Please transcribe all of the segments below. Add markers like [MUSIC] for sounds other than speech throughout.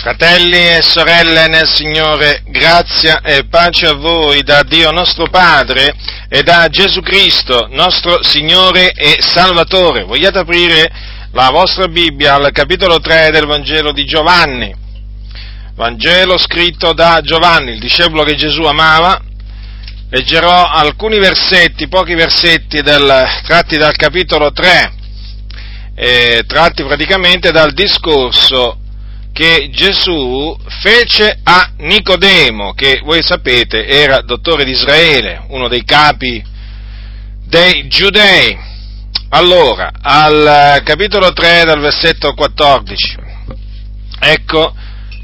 Fratelli e sorelle nel Signore, grazia e pace a voi da Dio nostro Padre e da Gesù Cristo, nostro Signore e Salvatore. Vogliate aprire la vostra Bibbia al capitolo 3 del Vangelo di Giovanni. Vangelo scritto da Giovanni, il discepolo che Gesù amava. Leggerò alcuni versetti, pochi versetti del, tratti dal capitolo 3, eh, tratti praticamente dal discorso che Gesù fece a Nicodemo, che voi sapete era dottore di Israele, uno dei capi dei giudei. Allora, al capitolo 3 dal versetto 14, ecco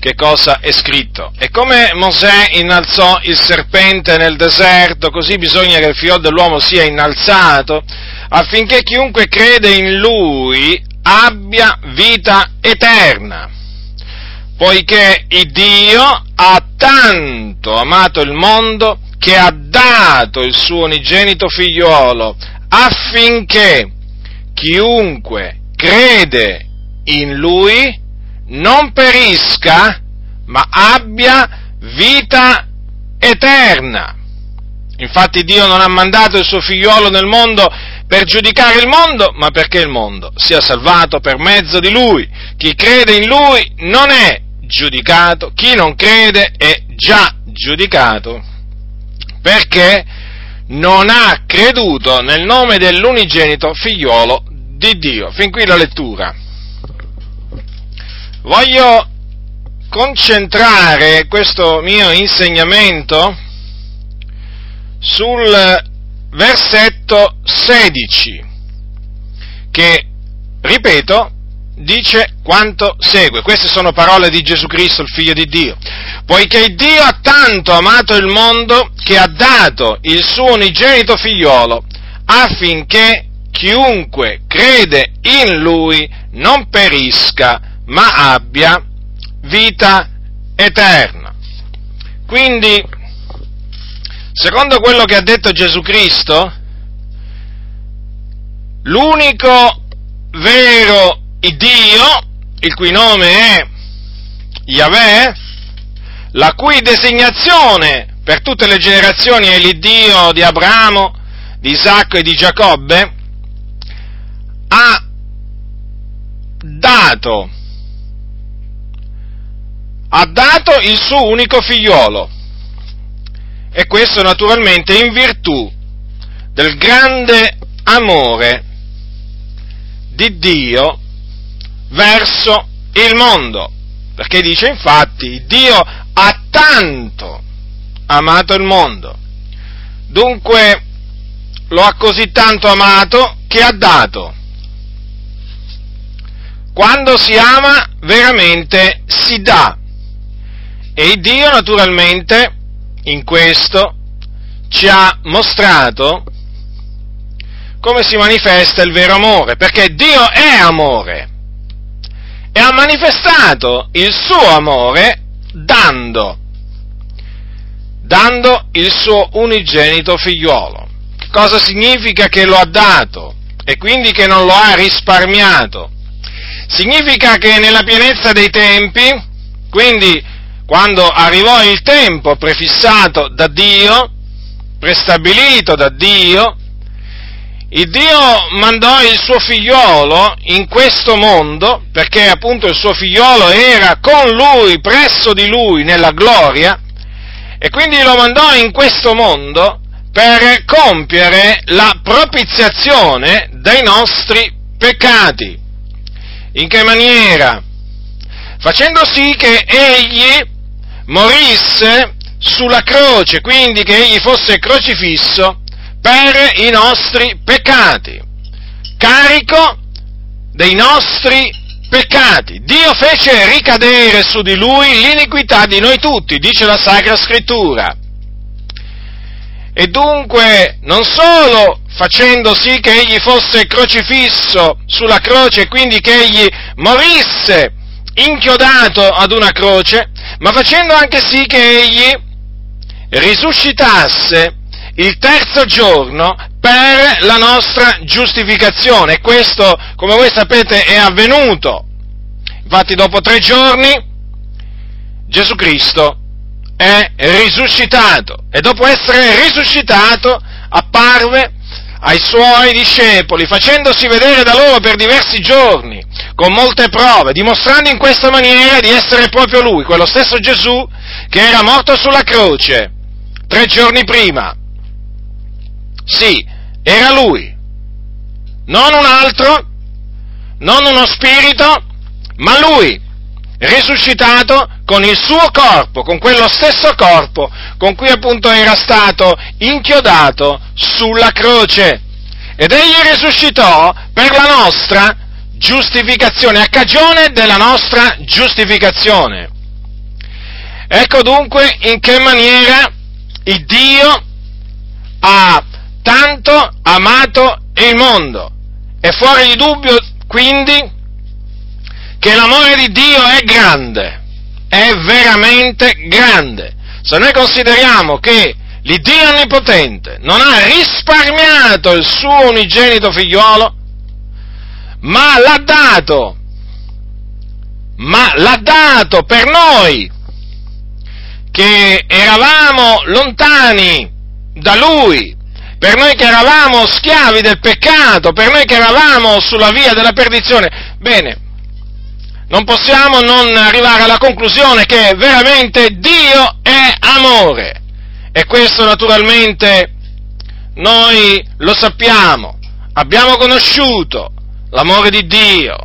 che cosa è scritto. E come Mosè innalzò il serpente nel deserto, così bisogna che il figlio dell'uomo sia innalzato, affinché chiunque crede in lui abbia vita eterna poiché Dio ha tanto amato il mondo che ha dato il suo unigenito figliuolo affinché chiunque crede in lui non perisca, ma abbia vita eterna. Infatti Dio non ha mandato il suo figliuolo nel mondo per giudicare il mondo, ma perché il mondo sia salvato per mezzo di lui. Chi crede in lui non è giudicato, chi non crede è già giudicato perché non ha creduto nel nome dell'unigenito figliolo di Dio. Fin qui la lettura. Voglio concentrare questo mio insegnamento sul versetto 16 che, ripeto, dice quanto segue. Queste sono parole di Gesù Cristo, il Figlio di Dio. Poiché Dio ha tanto amato il mondo che ha dato il suo unigenito figliolo affinché chiunque crede in Lui non perisca, ma abbia vita eterna. Quindi, secondo quello che ha detto Gesù Cristo, l'unico vero il Dio, il cui nome è Yahweh, la cui designazione per tutte le generazioni è l'Iddio di Abramo, di Isacco e di Giacobbe, ha dato, ha dato il suo unico figliolo. E questo naturalmente in virtù del grande amore di Dio verso il mondo. Perché dice infatti, Dio ha tanto amato il mondo. Dunque lo ha così tanto amato che ha dato. Quando si ama veramente si dà. E Dio naturalmente in questo ci ha mostrato come si manifesta il vero amore, perché Dio è amore e ha manifestato il suo amore dando, dando il suo unigenito figliuolo. Cosa significa che lo ha dato e quindi che non lo ha risparmiato? Significa che nella pienezza dei tempi, quindi quando arrivò il tempo prefissato da Dio, prestabilito da Dio, il Dio mandò il suo figliolo in questo mondo, perché appunto il suo figliolo era con lui, presso di lui, nella gloria, e quindi lo mandò in questo mondo per compiere la propiziazione dei nostri peccati. In che maniera? Facendo sì che egli morisse sulla croce, quindi che egli fosse crocifisso per i nostri peccati, carico dei nostri peccati. Dio fece ricadere su di lui l'iniquità di noi tutti, dice la Sacra Scrittura. E dunque, non solo facendo sì che egli fosse crocifisso sulla croce e quindi che egli morisse inchiodato ad una croce, ma facendo anche sì che egli risuscitasse il terzo giorno per la nostra giustificazione. E questo, come voi sapete, è avvenuto. Infatti dopo tre giorni Gesù Cristo è risuscitato e dopo essere risuscitato apparve ai suoi discepoli, facendosi vedere da loro per diversi giorni, con molte prove, dimostrando in questa maniera di essere proprio lui, quello stesso Gesù che era morto sulla croce tre giorni prima. Sì, era lui, non un altro, non uno spirito, ma lui, risuscitato con il suo corpo, con quello stesso corpo con cui appunto era stato inchiodato sulla croce. Ed egli risuscitò per la nostra giustificazione, a cagione della nostra giustificazione. Ecco dunque in che maniera il Dio ha tanto amato il mondo. È fuori di dubbio quindi che l'amore di Dio è grande, è veramente grande. Se noi consideriamo che l'Iddio Onnipotente non ha risparmiato il suo unigenito figliolo, ma l'ha dato, ma l'ha dato per noi, che eravamo lontani da Lui, per noi che eravamo schiavi del peccato, per noi che eravamo sulla via della perdizione. Bene, non possiamo non arrivare alla conclusione che veramente Dio è amore. E questo naturalmente noi lo sappiamo, abbiamo conosciuto l'amore di Dio,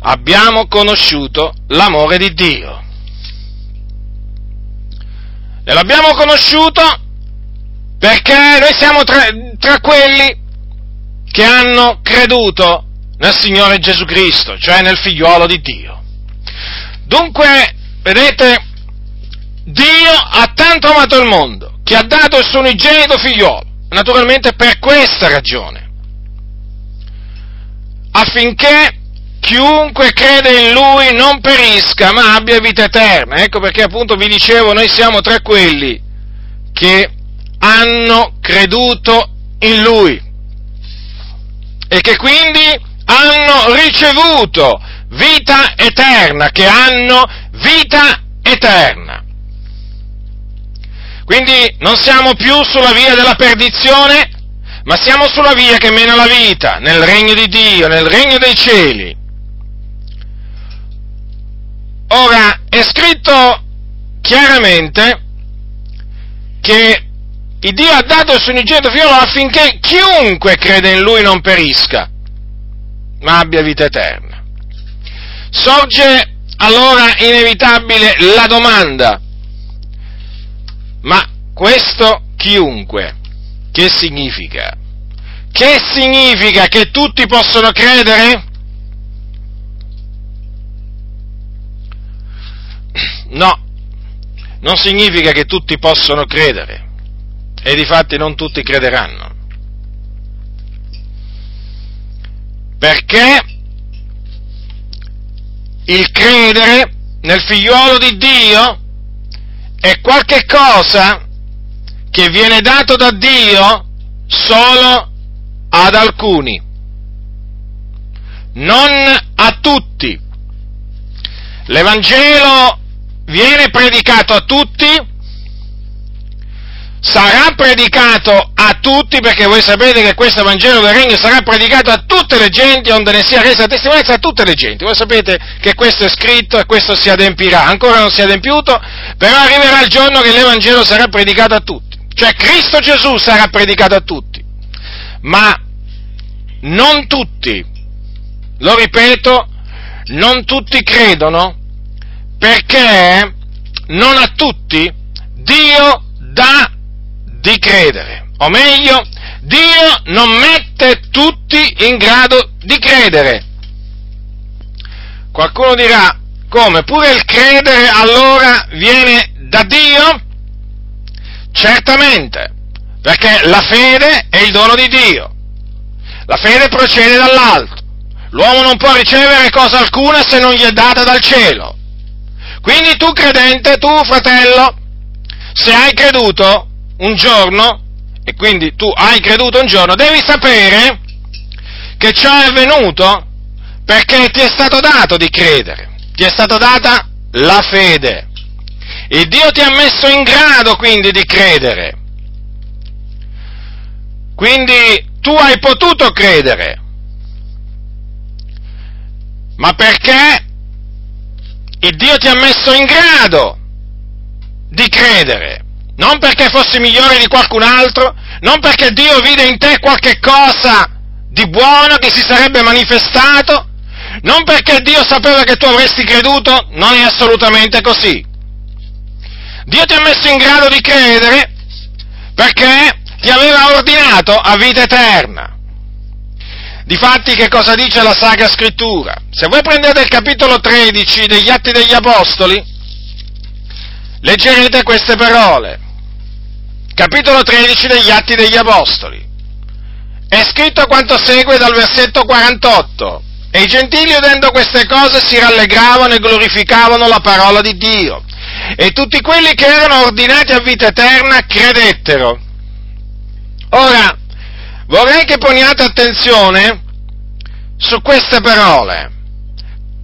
abbiamo conosciuto l'amore di Dio. E l'abbiamo conosciuto perché noi siamo tra, tra quelli che hanno creduto nel Signore Gesù Cristo, cioè nel figliuolo di Dio. Dunque, vedete, Dio ha tanto amato il mondo che ha dato il suo unigenito figliuolo, naturalmente per questa ragione, affinché chiunque crede in Lui non perisca, ma abbia vita eterna. Ecco perché appunto vi dicevo, noi siamo tra quelli che hanno creduto in Lui e che quindi hanno ricevuto vita eterna, che hanno vita eterna. Quindi non siamo più sulla via della perdizione, ma siamo sulla via che mena la vita, nel regno di Dio, nel regno dei cieli. Ora, è scritto chiaramente che il Dio ha dato il suo unigenito figlio affinché chiunque crede in Lui non perisca, ma abbia vita eterna. Sorge allora inevitabile la domanda, ma questo chiunque, che significa? Che significa che tutti possono credere? No, non significa che tutti possono credere e difatti non tutti crederanno. Perché il credere nel figliuolo di Dio è qualche cosa che viene dato da Dio solo ad alcuni, non a tutti. L'Evangelo viene predicato a tutti, sarà predicato a tutti, perché voi sapete che questo Vangelo del Regno sarà predicato a tutte le genti, onde ne sia resa testimonianza a tutte le genti. Voi sapete che questo è scritto e questo si adempirà. Ancora non si è adempiuto, però arriverà il giorno che l'Evangelo sarà predicato a tutti. Cioè Cristo Gesù sarà predicato a tutti. Ma non tutti, lo ripeto, non tutti credono perché non a tutti Dio dà di credere, o meglio, Dio non mette tutti in grado di credere. Qualcuno dirà, come? Pure il credere allora viene da Dio? Certamente, perché la fede è il dono di Dio. La fede procede dall'alto. L'uomo non può ricevere cosa alcuna se non gli è data dal cielo. Quindi tu credente, tu fratello, se hai creduto, un giorno, e quindi tu hai creduto un giorno, devi sapere che ciò è avvenuto perché ti è stato dato di credere, ti è stata data la fede. Il Dio ti ha messo in grado quindi di credere. Quindi tu hai potuto credere. Ma perché il Dio ti ha messo in grado di credere? Non perché fossi migliore di qualcun altro, non perché Dio vide in te qualche cosa di buono che si sarebbe manifestato, non perché Dio sapeva che tu avresti creduto, non è assolutamente così. Dio ti ha messo in grado di credere perché ti aveva ordinato a vita eterna. Difatti che cosa dice la Sacra Scrittura? Se voi prendete il capitolo 13 degli Atti degli Apostoli, leggerete queste parole. Capitolo 13 degli Atti degli Apostoli. È scritto quanto segue dal versetto 48. E i gentili udendo queste cose si rallegravano e glorificavano la parola di Dio. E tutti quelli che erano ordinati a vita eterna credettero. Ora, vorrei che poniate attenzione su queste parole.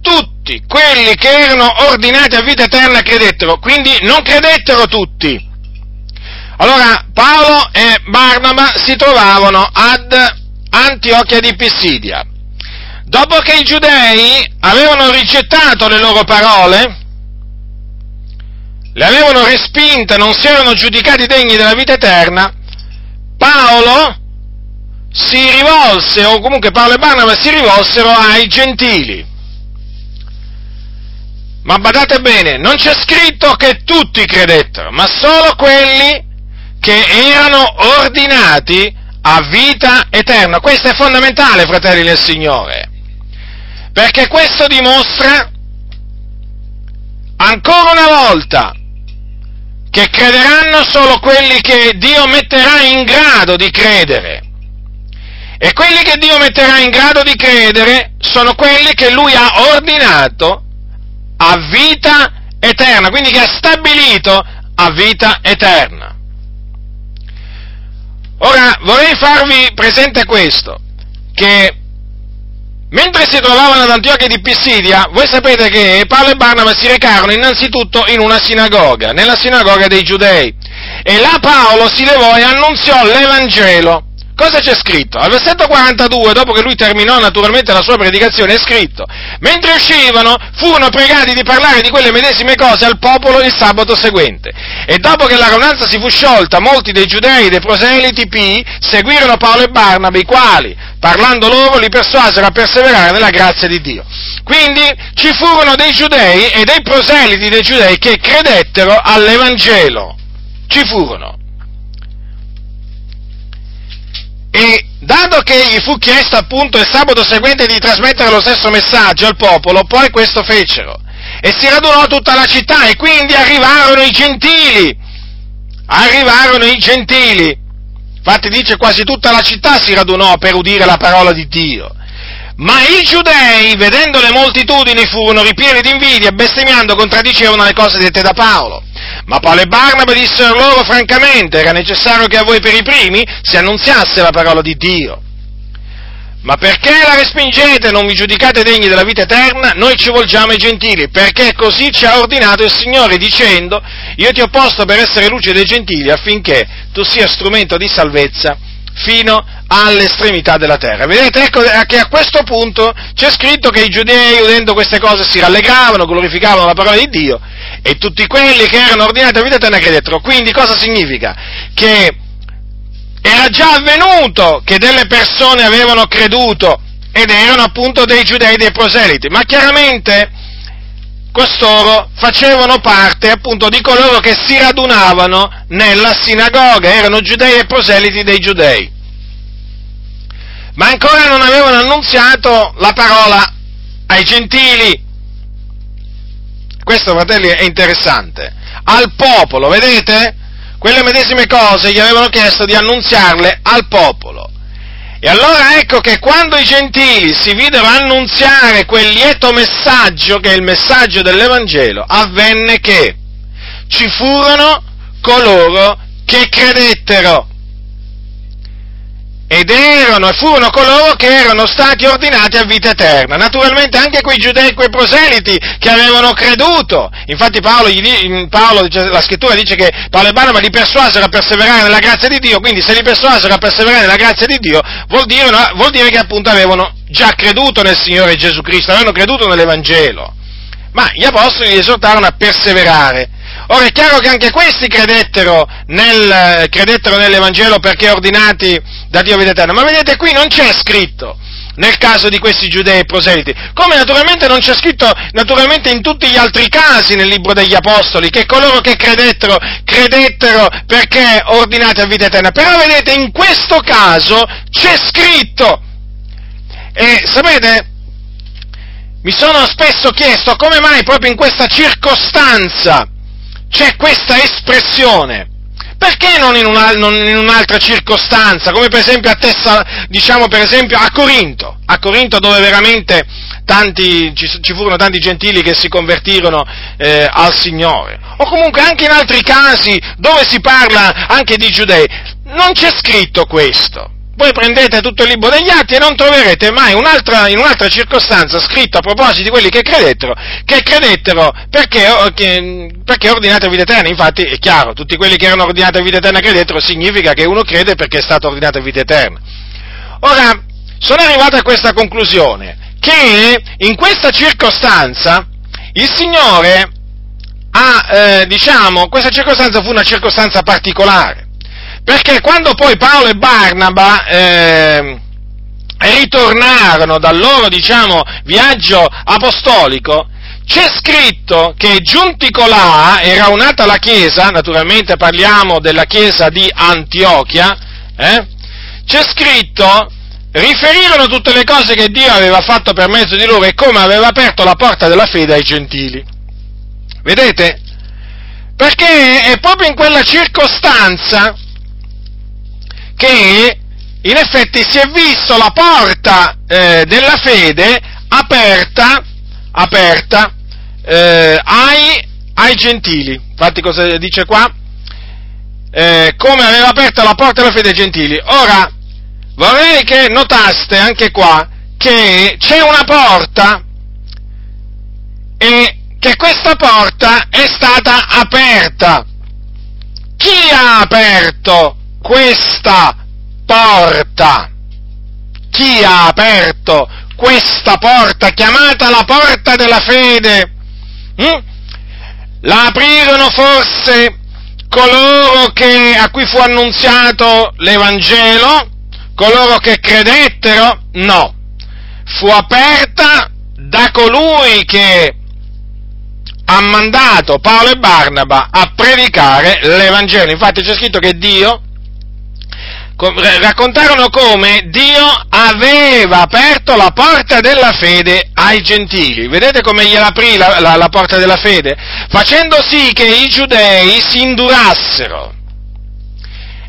Tutti quelli che erano ordinati a vita eterna credettero, quindi non credettero tutti. Allora, Paolo e Barnaba si trovavano ad Antiochia di Pissidia dopo che i giudei avevano rigettato le loro parole, le avevano respinte, non si erano giudicati degni della vita eterna, Paolo si rivolse, o comunque Paolo e Barnaba si rivolsero ai gentili. Ma badate bene, non c'è scritto che tutti credettero, ma solo quelli che erano ordinati a vita eterna. Questo è fondamentale, fratelli del Signore. Perché questo dimostra ancora una volta che crederanno solo quelli che Dio metterà in grado di credere. E quelli che Dio metterà in grado di credere sono quelli che Lui ha ordinato a vita eterna, quindi che ha stabilito a vita eterna. Ora vorrei farvi presente questo, che Mentre si trovavano ad Antiochia di Pissidia, voi sapete che Paolo e Barnaba si recarono innanzitutto in una sinagoga, nella sinagoga dei giudei, e là Paolo si levò e annunziò l'Evangelo Cosa c'è scritto? Al versetto 42, dopo che lui terminò naturalmente la sua predicazione, è scritto, mentre uscivano furono pregati di parlare di quelle medesime cose al popolo il sabato seguente. E dopo che la raunanza si fu sciolta, molti dei giudei e dei proseliti pii seguirono Paolo e Barnaba, i quali, parlando loro, li persuasero a perseverare nella grazia di Dio. Quindi ci furono dei giudei e dei proseliti dei giudei che credettero all'Evangelo. Ci furono. E dato che gli fu chiesto appunto il sabato seguente di trasmettere lo stesso messaggio al popolo, poi questo fecero. E si radunò tutta la città e quindi arrivarono i gentili. Arrivarono i gentili. Infatti dice quasi tutta la città si radunò per udire la parola di Dio. Ma i giudei, vedendo le moltitudini, furono ripieni di invidia e bestemmiando contraddicevano le cose dette da Paolo. Ma Paolo e Barnaba dissero loro francamente, era necessario che a voi per i primi si annunziasse la parola di Dio. Ma perché la respingete e non vi giudicate degni della vita eterna? Noi ci volgiamo ai gentili, perché così ci ha ordinato il Signore dicendo, io ti ho posto per essere luce dei gentili affinché tu sia strumento di salvezza fino all'estremità della terra. Vedete, ecco che a questo punto c'è scritto che i giudei, udendo queste cose, si rallegravano, glorificavano la parola di Dio e tutti quelli che erano ordinati a vita eterna credettero. Quindi cosa significa? Che era già avvenuto che delle persone avevano creduto ed erano appunto dei giudei dei proseliti, ma chiaramente costoro facevano parte appunto di coloro che si radunavano nella sinagoga, erano giudei e proseliti dei giudei. Ma ancora non avevano annunziato la parola ai gentili. Questo, fratelli, è interessante. Al popolo, vedete? Quelle medesime cose gli avevano chiesto di annunziarle al popolo. E allora ecco che quando i gentili si videro annunziare quel lieto messaggio, che è il messaggio dell'Evangelo, avvenne che ci furono coloro che credettero. Ed erano e furono coloro che erano stati ordinati a vita eterna. Naturalmente anche quei giudei, quei proseliti che avevano creduto. Infatti Paolo, Paolo, la scrittura dice che Paolo e Barnaba li persuasero a perseverare nella grazia di Dio, quindi se li persuasero a perseverare nella grazia di Dio vuol dire, vuol dire che appunto avevano già creduto nel Signore Gesù Cristo, avevano creduto nell'Evangelo. Ma gli apostoli li esortarono a perseverare. Ora è chiaro che anche questi credettero, nel, credettero nell'Evangelo perché ordinati da Dio vita eterna, ma vedete qui non c'è scritto nel caso di questi giudei proseliti, come naturalmente non c'è scritto naturalmente in tutti gli altri casi nel libro degli Apostoli, che coloro che credettero, credettero perché ordinati a vita eterna, però vedete in questo caso c'è scritto, e sapete, mi sono spesso chiesto come mai proprio in questa circostanza c'è questa espressione. Perché non in, una, non in, un'altra circostanza, come per esempio a Tessa, diciamo per esempio a Corinto, a Corinto dove veramente tanti, ci, ci, furono tanti gentili che si convertirono eh, al Signore, o comunque anche in altri casi dove si parla anche di giudei, non c'è scritto questo voi prendete tutto il libro degli atti e non troverete mai un'altra, in un'altra circostanza scritto a proposito di quelli che credettero, che credettero perché, perché ordinate a vita eterna. Infatti è chiaro, tutti quelli che erano ordinati a vita eterna credettero, significa che uno crede perché è stato ordinato a vita eterna. Ora, sono arrivato a questa conclusione, che in questa circostanza il Signore ha, eh, diciamo, questa circostanza fu una circostanza particolare. Perché quando poi Paolo e Barnaba eh, ritornarono dal loro, diciamo, viaggio apostolico, c'è scritto che giunti colà e raunata la chiesa, naturalmente parliamo della chiesa di Antiochia, eh, c'è scritto, riferirono tutte le cose che Dio aveva fatto per mezzo di loro e come aveva aperto la porta della fede ai gentili. Vedete? Perché è proprio in quella circostanza che in effetti si è visto la porta eh, della fede aperta, aperta eh, ai, ai, gentili. Infatti cosa dice qua? Eh, come aveva aperto la porta della fede ai gentili. Ora, vorrei che notaste anche qua che c'è una porta e che questa porta è stata aperta. Chi ha aperto questa porta. Chi ha aperto questa porta, chiamata la porta della fede? Hm? La aprirono forse coloro che, a cui fu annunziato l'Evangelo? Coloro che credettero? No. Fu aperta da colui che ha mandato Paolo e Barnaba a predicare l'Evangelo. Infatti c'è scritto che Dio raccontarono come Dio aveva aperto la porta della fede ai gentili. Vedete come gliela aprì la, la, la porta della fede? Facendo sì che i giudei si indurassero.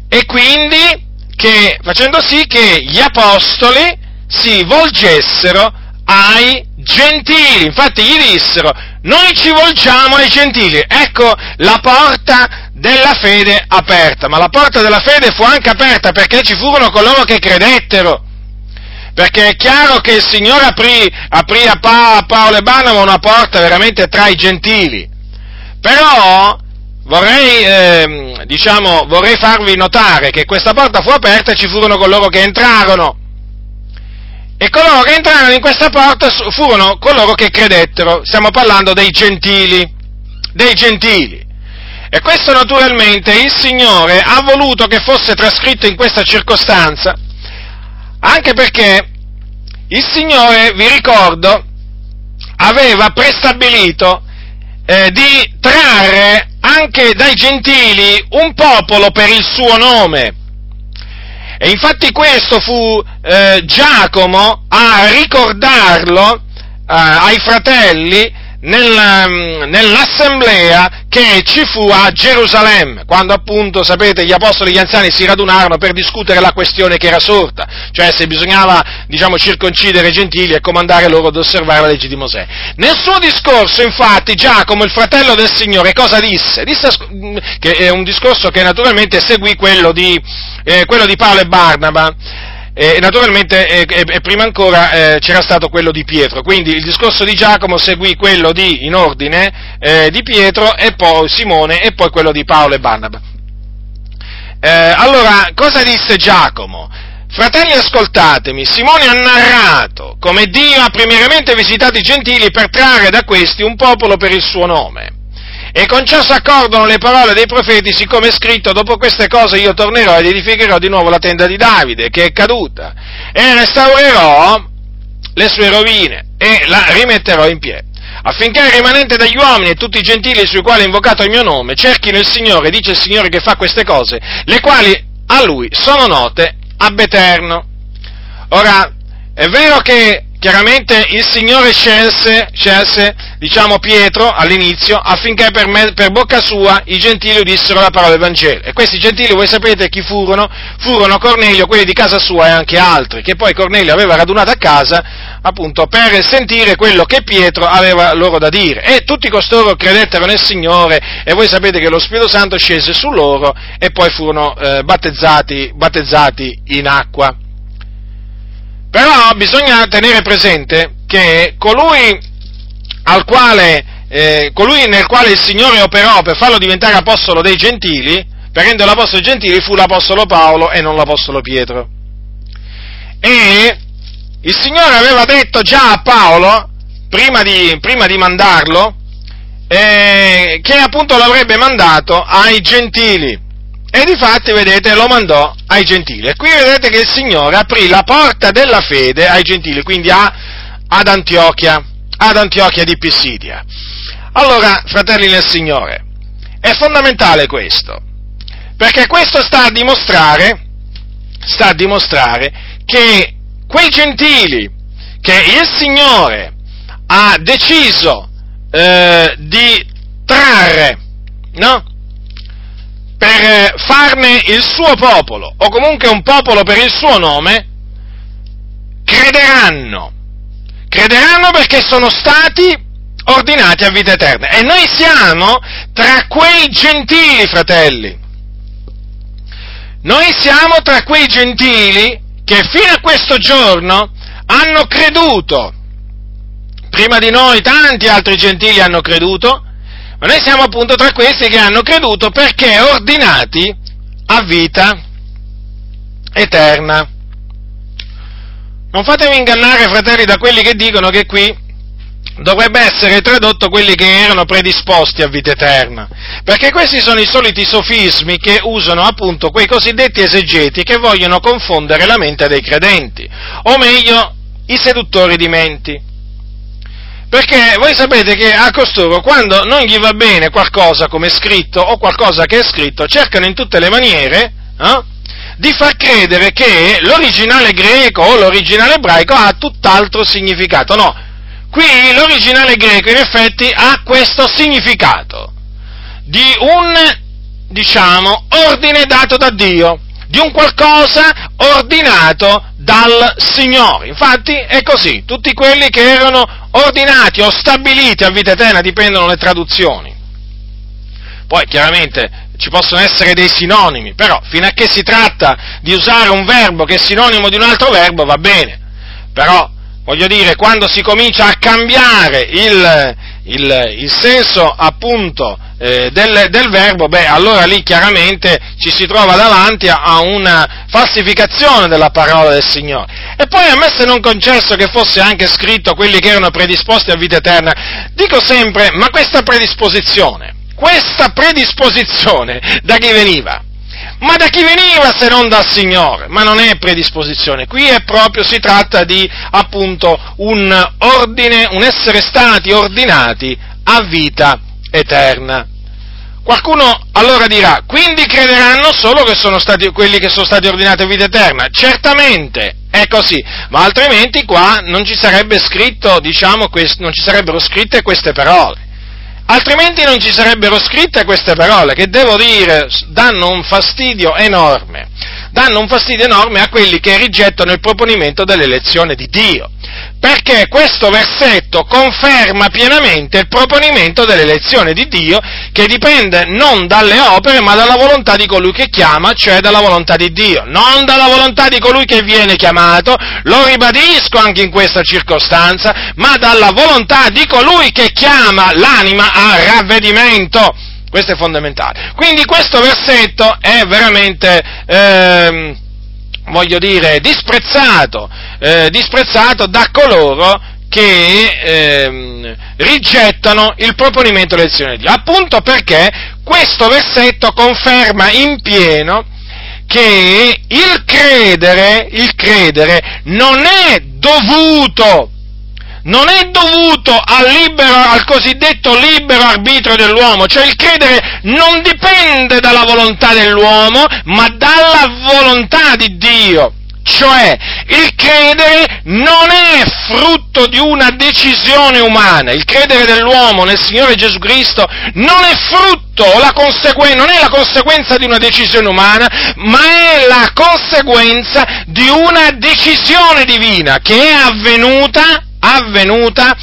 E quindi che, facendo sì che gli apostoli si volgessero ai gentili. Infatti gli dissero, noi ci volgiamo ai gentili. Ecco la porta della fede aperta, ma la porta della fede fu anche aperta perché ci furono coloro che credettero. Perché è chiaro che il Signore aprì, aprì a, pa- Paolo e Barnaba una porta veramente tra i gentili. Però vorrei, eh, diciamo, vorrei farvi notare che questa porta fu aperta e ci furono coloro che entrarono. E coloro che entrarono in questa porta furono coloro che credettero. Stiamo parlando dei gentili. Dei gentili. E questo naturalmente il Signore ha voluto che fosse trascritto in questa circostanza, anche perché il Signore, vi ricordo, aveva prestabilito eh, di trarre anche dai gentili un popolo per il suo nome. E infatti questo fu eh, Giacomo a ricordarlo eh, ai fratelli nella, mm, nell'assemblea che ci fu a Gerusalemme, quando appunto, sapete, gli apostoli e gli anziani si radunarono per discutere la questione che era sorta, cioè se bisognava, diciamo, circoncidere i gentili e comandare loro ad osservare la legge di Mosè. Nel suo discorso, infatti, Giacomo, il fratello del Signore, cosa disse? Disse mm, che è un discorso che naturalmente seguì quello di, eh, quello di Paolo e Barnaba, e naturalmente e, e prima ancora eh, c'era stato quello di Pietro, quindi il discorso di Giacomo seguì quello di, in ordine, eh, di Pietro e poi Simone e poi quello di Paolo e Barnaba. Eh, allora, cosa disse Giacomo? Fratelli ascoltatemi, Simone ha narrato come Dio ha primariamente visitato i gentili per trarre da questi un popolo per il suo nome. E con ciò si accordano le parole dei profeti, siccome è scritto, dopo queste cose io tornerò ed edificherò di nuovo la tenda di Davide, che è caduta, e restaurerò le sue rovine e la rimetterò in piedi affinché il rimanente degli uomini e tutti i gentili sui quali è invocato il mio nome cerchino il Signore, dice il Signore che fa queste cose, le quali a Lui sono note ab eterno. Ora, è vero che chiaramente il Signore scelse, scelse diciamo Pietro all'inizio affinché per, me, per, bocca sua i gentili udissero la parola del Vangelo. E questi gentili, voi sapete chi furono? Furono Cornelio, quelli di casa sua e anche altri, che poi Cornelio aveva radunato a casa appunto per sentire quello che Pietro aveva loro da dire. E tutti costoro credettero nel Signore e voi sapete che lo Spirito Santo scese su loro e poi furono eh, battezzati, battezzati in acqua. Però bisogna tenere presente che colui, quale, eh, colui nel quale il Signore operò per farlo diventare apostolo dei gentili, per renderlo apostolo dei gentili, fu l'apostolo Paolo e non l'apostolo Pietro. E il Signore aveva detto già a Paolo, prima di, prima di mandarlo, eh, che appunto l'avrebbe mandato ai gentili. E difatti, vedete, lo mandò ai gentili. E qui vedete che il Signore aprì la porta della fede ai gentili, quindi a, ad Antiochia, ad Antiochia di Pisidia. Allora, fratelli nel Signore, è fondamentale questo, perché questo sta a dimostrare, sta a dimostrare che quei gentili che il Signore ha deciso eh, di trarre, no? Per farne il suo popolo, o comunque un popolo per il suo nome, crederanno. Crederanno perché sono stati ordinati a vita eterna. E noi siamo tra quei gentili, fratelli. Noi siamo tra quei gentili che fino a questo giorno hanno creduto. Prima di noi tanti altri gentili hanno creduto, ma noi siamo appunto tra questi che hanno creduto perché ordinati a vita eterna. Non fatevi ingannare, fratelli, da quelli che dicono che qui dovrebbe essere tradotto quelli che erano predisposti a vita eterna, perché questi sono i soliti sofismi che usano appunto quei cosiddetti esegeti che vogliono confondere la mente dei credenti, o meglio, i seduttori di menti. Perché voi sapete che a costoro, quando non gli va bene qualcosa come scritto o qualcosa che è scritto, cercano in tutte le maniere eh, di far credere che l'originale greco o l'originale ebraico ha tutt'altro significato. No, qui l'originale greco in effetti ha questo significato di un, diciamo, ordine dato da Dio di un qualcosa ordinato dal Signore. Infatti è così, tutti quelli che erano ordinati o stabiliti a vita eterna dipendono le traduzioni. Poi chiaramente ci possono essere dei sinonimi, però fino a che si tratta di usare un verbo che è sinonimo di un altro verbo va bene. Però, voglio dire, quando si comincia a cambiare il, il, il senso appunto eh, del, del, verbo, beh, allora lì chiaramente ci si trova davanti a, una falsificazione della parola del Signore. E poi a me se non concesso che fosse anche scritto quelli che erano predisposti a vita eterna, dico sempre, ma questa predisposizione, questa predisposizione da chi veniva? Ma da chi veniva se non dal Signore? Ma non è predisposizione, qui è proprio, si tratta di appunto un ordine, un essere stati ordinati a vita eterna. Qualcuno allora dirà, quindi crederanno solo che sono stati, quelli che sono stati ordinati a vita eterna? Certamente è così, ma altrimenti qua non ci scritto, diciamo, quest, non ci sarebbero scritte queste parole. Altrimenti non ci sarebbero scritte queste parole, che devo dire danno un fastidio enorme. Danno un fastidio enorme a quelli che rigettano il proponimento dell'elezione di Dio. Perché questo versetto conferma pienamente il proponimento dell'elezione di Dio che dipende non dalle opere ma dalla volontà di colui che chiama, cioè dalla volontà di Dio, non dalla volontà di colui che viene chiamato, lo ribadisco anche in questa circostanza, ma dalla volontà di colui che chiama l'anima al ravvedimento. Questo è fondamentale. Quindi questo versetto è veramente... Ehm, voglio dire, disprezzato, eh, disprezzato da coloro che eh, rigettano il proponimento dell'elezione di Dio. Appunto perché questo versetto conferma in pieno che il credere, il credere non è dovuto non è dovuto al, libero, al, cosiddetto libero arbitrio dell'uomo, cioè il credere non dipende dalla volontà dell'uomo, ma dalla volontà di Dio. Cioè, il credere non è frutto di una decisione umana, il credere dell'uomo nel Signore Gesù Cristo non è frutto, la conseguen- non è la conseguenza di una decisione umana, ma è la conseguenza di una decisione divina che è avvenuta avvenuta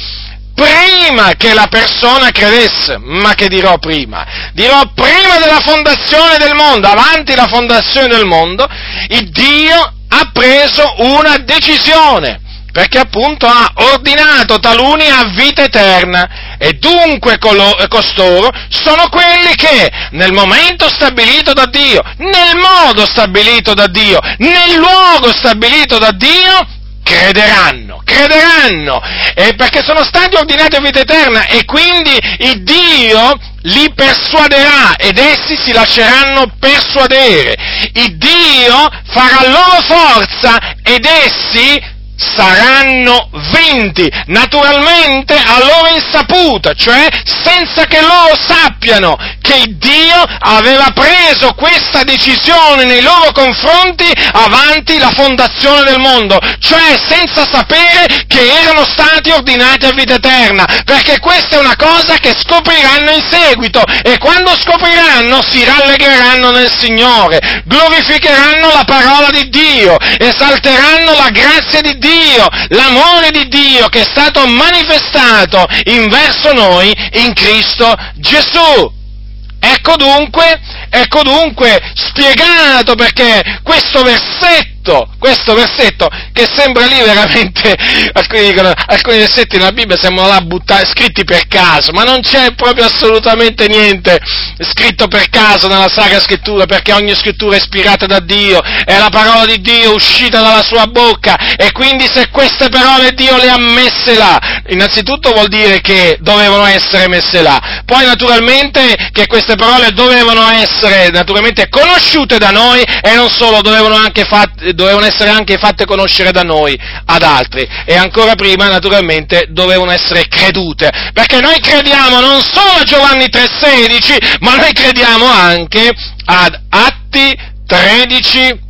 prima che la persona credesse, ma che dirò prima? Dirò prima della fondazione del mondo, avanti la fondazione del mondo, il Dio ha preso una decisione, perché appunto ha ordinato taluni a vita eterna e dunque costoro sono quelli che nel momento stabilito da Dio, nel modo stabilito da Dio, nel luogo stabilito da Dio, crederanno, crederanno, eh, perché sono stati ordinati a vita eterna e quindi il Dio li persuaderà ed essi si lasceranno persuadere. Il Dio farà loro forza ed essi saranno vinti, naturalmente a loro insaputa, cioè senza che loro sappiano che Dio aveva preso questa decisione nei loro confronti avanti la fondazione del mondo, cioè senza sapere che erano stati ordinati a vita eterna, perché questa è una cosa che scopriranno in seguito e quando scopriranno si rallegreranno nel Signore, glorificheranno la parola di Dio, esalteranno la grazia di Dio, Dio, l'amore di Dio che è stato manifestato in verso noi in Cristo Gesù. Ecco dunque, ecco dunque spiegato perché questo versetto versetto, questo versetto, che sembra lì veramente, [LAUGHS] alcuni dicono, alcuni versetti nella Bibbia sembrano là buttati, scritti per caso, ma non c'è proprio assolutamente niente scritto per caso nella Sacra Scrittura, perché ogni scrittura è ispirata da Dio, è la parola di Dio uscita dalla sua bocca, e quindi se queste parole Dio le ha messe là, innanzitutto vuol dire che dovevano essere messe là, poi naturalmente che queste parole dovevano essere naturalmente conosciute da noi, e non solo, dovevano anche fat- dovevano essere anche fatte conoscere da noi ad altri. E ancora prima naturalmente dovevano essere credute, perché noi crediamo non solo a Giovanni 3,16, ma noi crediamo anche ad Atti 13,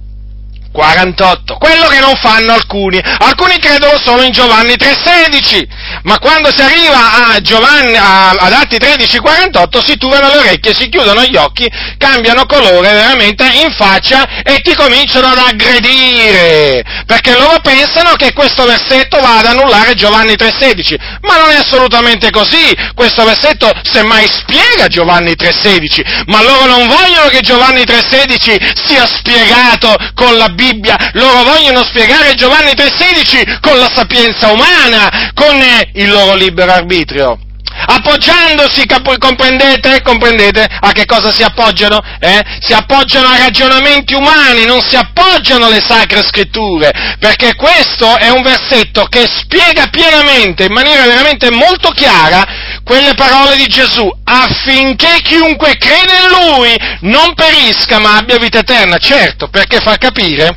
48, quello che non fanno alcuni. Alcuni credono solo in Giovanni 3,16, ma quando si arriva a Giovanni, a, ad Atti 13,48 si turano le orecchie, si chiudono gli occhi, cambiano colore veramente in faccia e ti cominciano ad aggredire, perché loro pensano che questo versetto va ad annullare Giovanni 3,16, ma non è assolutamente così. Questo versetto semmai spiega Giovanni 3,16, ma loro non vogliono che Giovanni 3,16 sia spiegato con la Bibbia Bibbia, loro vogliono spiegare Giovanni 3,16 con la sapienza umana, con il loro libero arbitrio. Appoggiandosi, comprendete? Comprendete a che cosa si appoggiano? Eh? Si appoggiano a ragionamenti umani, non si appoggiano alle sacre scritture, perché questo è un versetto che spiega pienamente, in maniera veramente molto chiara, quelle parole di Gesù, affinché chiunque crede in Lui non perisca ma abbia vita eterna. Certo, perché fa capire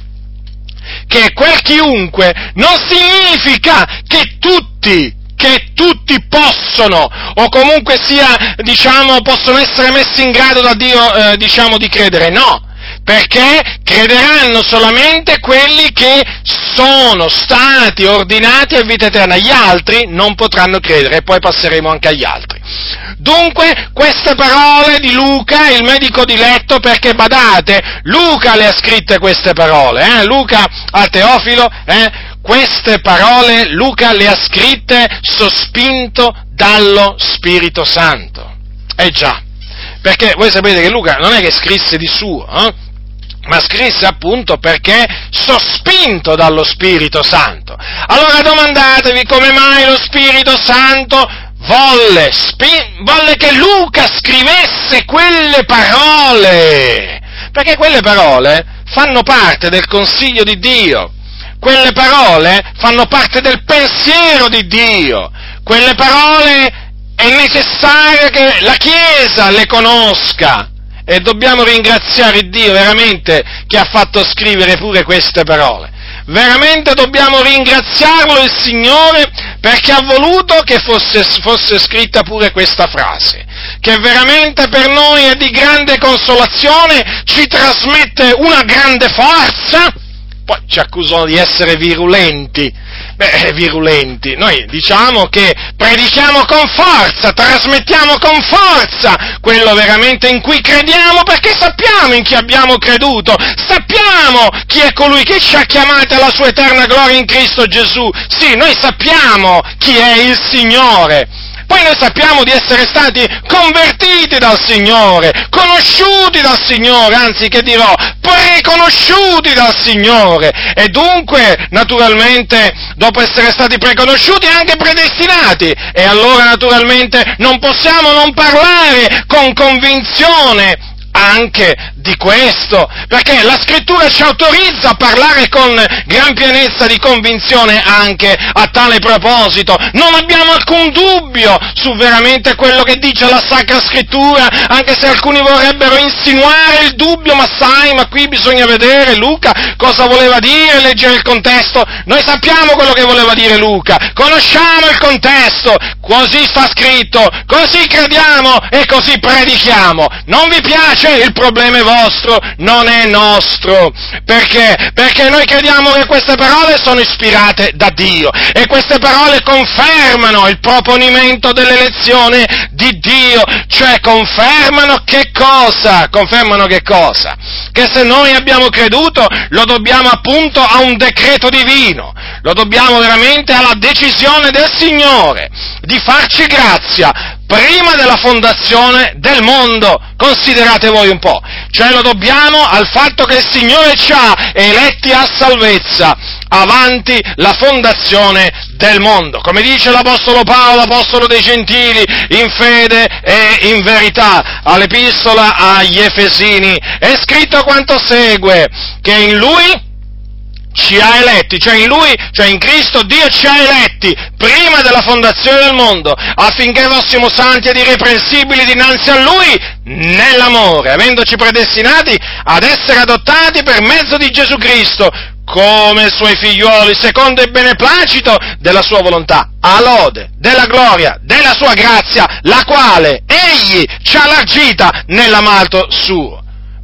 che quel chiunque non significa che tutti che tutti possono, o comunque sia, diciamo, possono essere messi in grado da Dio, eh, diciamo, di credere. No, perché crederanno solamente quelli che sono stati ordinati a vita eterna, gli altri non potranno credere e poi passeremo anche agli altri. Dunque, queste parole di Luca, il medico di letto, perché badate, Luca le ha scritte queste parole, eh? Luca al Teofilo, eh? queste parole Luca le ha scritte sospinto dallo Spirito Santo. Eh già, perché voi sapete che Luca non è che scrisse di suo, eh? Ma scrisse appunto perché sospinto dallo Spirito Santo. Allora domandatevi come mai lo Spirito Santo volle, spi- volle che Luca scrivesse quelle parole, perché quelle parole fanno parte del consiglio di Dio, quelle parole fanno parte del pensiero di Dio, quelle parole è necessario che la Chiesa le conosca e dobbiamo ringraziare Dio veramente che ha fatto scrivere pure queste parole. Veramente dobbiamo ringraziarlo il Signore perché ha voluto che fosse, fosse scritta pure questa frase, che veramente per noi è di grande consolazione, ci trasmette una grande forza, poi ci accusano di essere virulenti, Beh, virulenti. Noi diciamo che predichiamo con forza, trasmettiamo con forza quello veramente in cui crediamo perché sappiamo in chi abbiamo creduto, sappiamo chi è colui che ci ha chiamati alla sua eterna gloria in Cristo Gesù. Sì, noi sappiamo chi è il Signore. Poi noi sappiamo di essere stati convertiti dal Signore, conosciuti dal Signore, anzi che dirò, preconosciuti dal Signore. E dunque, naturalmente, dopo essere stati preconosciuti, anche predestinati. E allora, naturalmente, non possiamo non parlare con convinzione anche di questo, perché la scrittura ci autorizza a parlare con gran pienezza di convinzione anche a tale proposito. Non abbiamo alcun dubbio su veramente quello che dice la Sacra Scrittura, anche se alcuni vorrebbero insinuare il dubbio, ma sai, ma qui bisogna vedere Luca cosa voleva dire, leggere il contesto. Noi sappiamo quello che voleva dire Luca, conosciamo il contesto, così sta scritto, così crediamo e così predichiamo. Non vi piace? Il problema non è nostro. Perché? Perché noi crediamo che queste parole sono ispirate da Dio e queste parole confermano il proponimento dell'elezione di Dio, cioè confermano che cosa? Confermano che cosa? Che se noi abbiamo creduto lo dobbiamo appunto a un decreto divino, lo dobbiamo veramente alla decisione del Signore di farci grazia prima della fondazione del mondo. Considerate voi un po', cioè lo dobbiamo al fatto che il Signore ci ha eletti a salvezza avanti la fondazione del mondo. Come dice l'Apostolo Paolo, Apostolo dei Gentili, in fede e in verità, all'Epistola agli Efesini, è scritto quanto segue, che in Lui ci ha eletti, cioè in Lui, cioè in Cristo Dio ci ha eletti prima della fondazione del mondo, affinché fossimo santi ed irreprensibili dinanzi a Lui nell'amore, avendoci predestinati ad essere adottati per mezzo di Gesù Cristo, come suoi figlioli, secondo il beneplacito della sua volontà, a lode, della gloria, della sua grazia, la quale Egli ci ha largita nell'amato suo.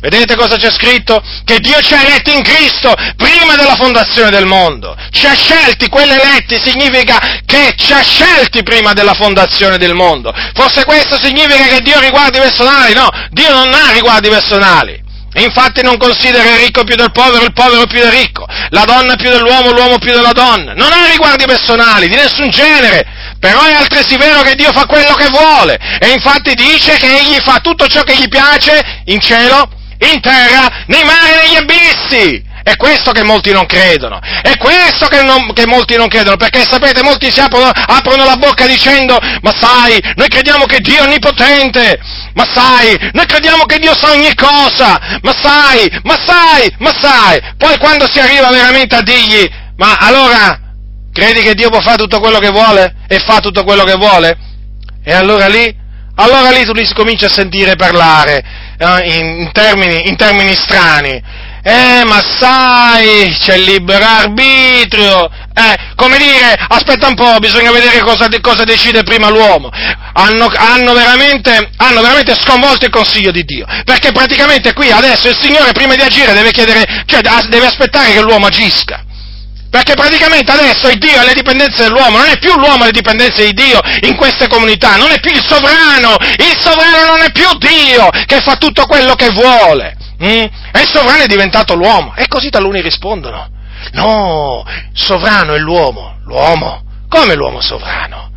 Vedete cosa c'è scritto? Che Dio ci ha eletti in Cristo prima della fondazione del mondo. Ci ha scelti, quell'eletti significa che ci ha scelti prima della fondazione del mondo. Forse questo significa che Dio riguarda i personali? No, Dio non ha riguardi personali. Infatti non considera il ricco più del povero, il povero più del ricco, la donna più dell'uomo, l'uomo più della donna. Non ha riguardi personali di nessun genere. Però è altresì vero che Dio fa quello che vuole. E infatti dice che Egli fa tutto ciò che gli piace in cielo in terra, nei mari e negli abissi. È questo che molti non credono, è questo che, non, che, molti non credono, perché sapete, molti si aprono, aprono la bocca dicendo, ma sai, noi crediamo che Dio è onnipotente, ma sai, noi crediamo che Dio sa ogni cosa, ma sai, ma sai, ma sai, poi quando si arriva veramente a dirgli, ma allora, credi che Dio può fare tutto quello che vuole? E fa tutto quello che vuole? E allora lì, allora lì tu li cominci a sentire parlare, eh, in, termini, in termini strani. Eh, ma sai, c'è il libero arbitrio. Eh, come dire, aspetta un po', bisogna vedere cosa, cosa decide prima l'uomo. Hanno, hanno, veramente, hanno, veramente, sconvolto il consiglio di Dio. Perché praticamente qui adesso il Signore prima di agire deve chiedere, cioè deve aspettare che l'uomo agisca. Perché praticamente adesso il Dio è alle dipendenze dell'uomo, non è più l'uomo alle dipendenze di Dio in queste comunità, non è più il sovrano, il sovrano non è più Dio che fa tutto quello che vuole. Mm? E il sovrano è diventato l'uomo. E così taluni rispondono. No, sovrano è l'uomo. L'uomo? Come l'uomo sovrano?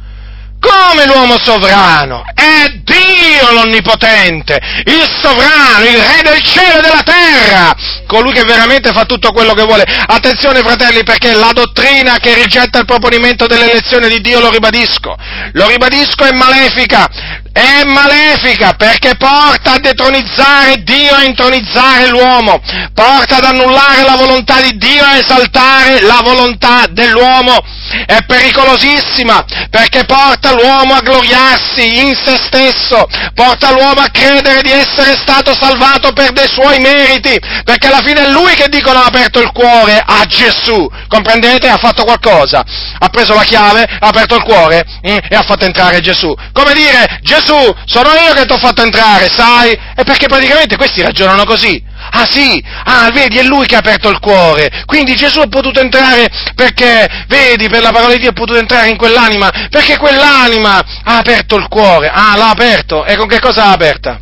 Come l'uomo sovrano? È Dio l'Onnipotente, il sovrano, il Re del cielo e della terra, colui che veramente fa tutto quello che vuole. Attenzione fratelli perché la dottrina che rigetta il proponimento dell'elezione di Dio, lo ribadisco, lo ribadisco è malefica, è malefica perché porta a detronizzare Dio e a intronizzare l'uomo, porta ad annullare la volontà di Dio e a esaltare la volontà dell'uomo. È pericolosissima perché porta l'uomo a gloriarsi in se stesso, porta l'uomo a credere di essere stato salvato per dei suoi meriti, perché alla fine è lui che dicono ha aperto il cuore a Gesù, comprendete? Ha fatto qualcosa, ha preso la chiave, ha aperto il cuore mm, e ha fatto entrare Gesù. Come dire, Gesù Gesù, sono io che ti ho fatto entrare, sai? E perché praticamente questi ragionano così. Ah sì, ah vedi, è lui che ha aperto il cuore. Quindi Gesù è potuto entrare perché, vedi, per la parola di Dio è potuto entrare in quell'anima, perché quell'anima ha aperto il cuore. Ah, l'ha aperto. E con che cosa l'ha aperta?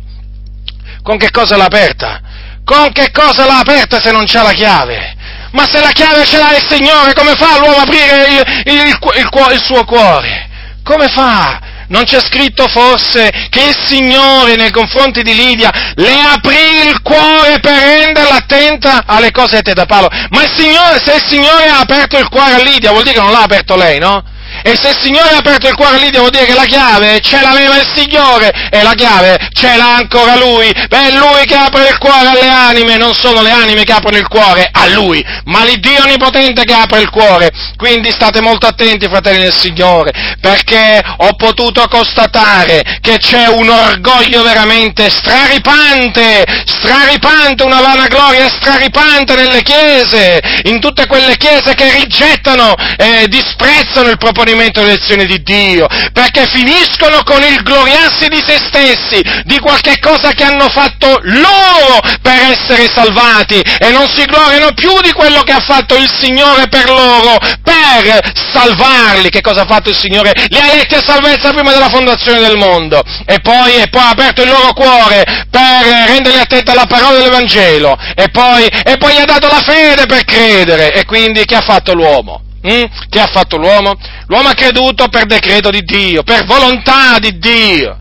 Con che cosa l'ha aperta? Con che cosa l'ha aperta se non c'ha la chiave? Ma se la chiave ce l'ha il Signore, come fa l'uomo a aprire il, il, il, il suo cuore? Come fa? Non c'è scritto forse che il Signore nei confronti di Lidia le aprì il cuore per renderla attenta alle cose dette da Paolo? Ma il Signore, se il Signore ha aperto il cuore a Lidia, vuol dire che non l'ha aperto lei, no? E se il Signore ha aperto il cuore lì, devo dire che la chiave ce l'aveva il Signore e la chiave ce l'ha ancora Lui. Beh, è Lui che apre il cuore alle anime, non sono le anime che aprono il cuore a Lui, ma l'Iddio Onnipotente che apre il cuore. Quindi state molto attenti, fratelli del Signore, perché ho potuto constatare che c'è un orgoglio veramente straripante, straripante, una vanagloria straripante nelle chiese, in tutte quelle chiese che rigettano e disprezzano il proponimento proponimento dell'elezione di Dio, perché finiscono con il gloriarsi di se stessi, di qualche cosa che hanno fatto loro per essere salvati e non si gloriano più di quello che ha fatto il Signore per loro, per salvarli. Che cosa ha fatto il Signore? Li ha eletti a salvezza prima della fondazione del mondo e poi, e poi ha aperto il loro cuore per renderli attenti alla parola dell'Evangelo e poi, e poi gli ha dato la fede per credere e quindi che ha fatto l'uomo? Mm? Che ha fatto l'uomo? L'uomo ha creduto per decreto di Dio, per volontà di Dio.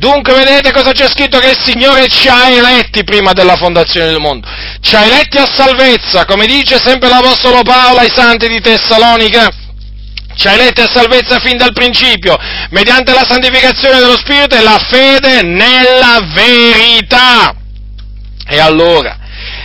Dunque vedete cosa c'è scritto? Che il Signore ci ha eletti prima della fondazione del mondo. Ci ha eletti a salvezza, come dice sempre l'Apostolo Paolo ai santi di Tessalonica. Ci ha eletti a salvezza fin dal principio, mediante la santificazione dello Spirito e la fede nella verità. E allora,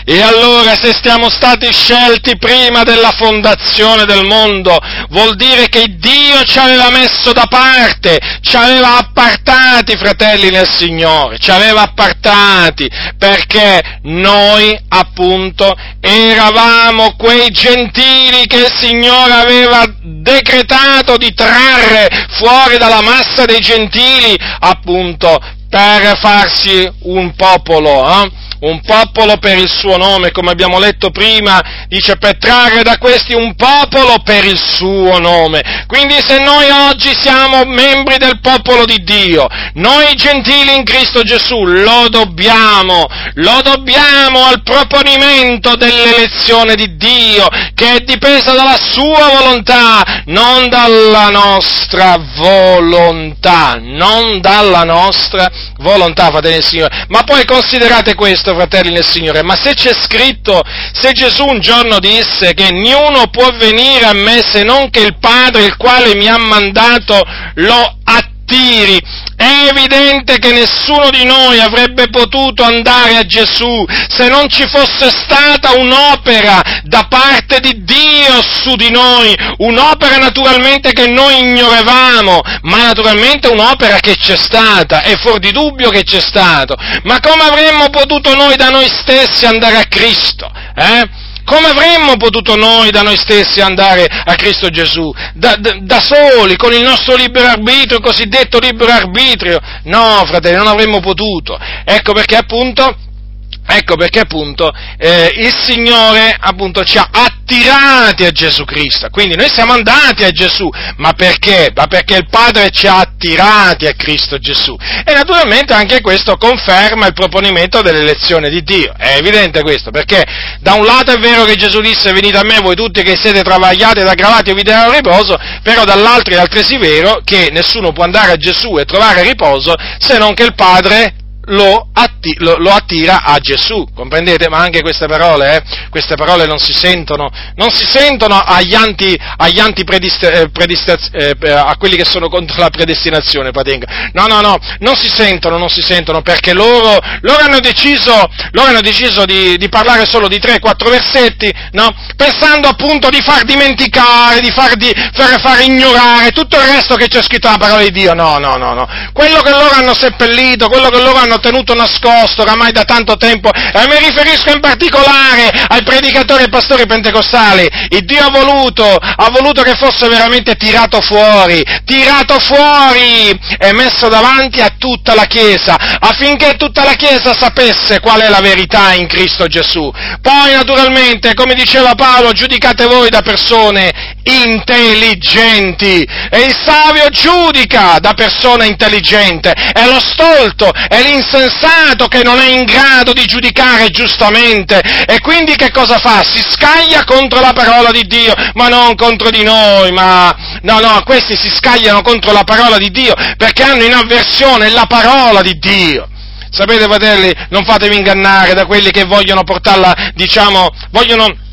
e allora se siamo stati scelti prima della fondazione del mondo, vuol dire che Dio ci aveva messo da parte, ci aveva appartati, fratelli nel Signore, ci aveva appartati, perché noi appunto eravamo quei gentili che il Signore aveva decretato di trarre fuori dalla massa dei gentili, appunto, per farsi un popolo, eh? un popolo per il suo nome, come abbiamo letto prima, dice per trarre da questi un popolo per il suo nome. Quindi se noi oggi siamo membri del popolo di Dio, noi gentili in Cristo Gesù, lo dobbiamo, lo dobbiamo al proponimento dell'elezione di Dio, che è dipesa dalla sua volontà, non dalla nostra volontà, non dalla nostra volontà, fratelli del Signore. Ma poi considerate questo, fratelli nel Signore, ma se c'è scritto, se Gesù un giorno disse che niuno può venire a me se non che il Padre, il quale mi ha mandato, lo attiri, è evidente che nessuno di noi avrebbe potuto andare a Gesù se non ci fosse stata un'opera da parte di Dio su di noi, un'opera naturalmente che noi ignoravamo, ma naturalmente un'opera che c'è stata, è fuori di dubbio che c'è stato. Ma come avremmo potuto noi da noi stessi andare a Cristo? Eh? Come avremmo potuto noi da noi stessi andare a Cristo Gesù? Da, da, da, soli, con il nostro libero arbitrio, il cosiddetto libero arbitrio? No, fratelli, non avremmo potuto. Ecco perché appunto Ecco perché appunto eh, il Signore appunto ci ha attirati a Gesù Cristo, quindi noi siamo andati a Gesù, ma perché? Ma perché il Padre ci ha attirati a Cristo Gesù. E naturalmente anche questo conferma il proponimento dell'elezione di Dio, è evidente questo, perché da un lato è vero che Gesù disse venite a me voi tutti che siete travagliati ed aggravati e vi darò riposo, però dall'altro è altresì vero che nessuno può andare a Gesù e trovare riposo se non che il Padre lo, atti, lo, lo, attira a Gesù, comprendete? Ma anche queste parole, eh, queste parole non si sentono, non si sentono agli anti, agli anti eh, eh, a quelli che sono contro la predestinazione, Patenga. No, no, no, non si sentono, non si sentono, perché loro, loro hanno deciso, loro hanno deciso di, di, parlare solo di tre, quattro versetti, no? Pensando appunto di far dimenticare, di far, di, far, far ignorare tutto il resto che c'è scritto nella parola di Dio. No, no, no, no. Quello che loro hanno seppellito, quello che loro hanno hanno tenuto nascosto oramai da tanto tempo, e mi riferisco in particolare ai predicatori e pastori pentecostali. Il Dio ha voluto, ha voluto che fosse veramente tirato fuori, tirato fuori e messo davanti a tutta la Chiesa, affinché tutta la Chiesa sapesse qual è la verità in Cristo Gesù. Poi naturalmente, come diceva Paolo, giudicate voi da persone intelligenti e il savio giudica da persona intelligente, è lo stolto, è l'insensato che non è in grado di giudicare giustamente e quindi che cosa fa? Si scaglia contro la parola di Dio, ma non contro di noi, ma no, no, questi si scagliano contro la parola di Dio perché hanno in avversione la parola di Dio. Sapete, fratelli, non fatevi ingannare da quelli che vogliono portarla, diciamo, vogliono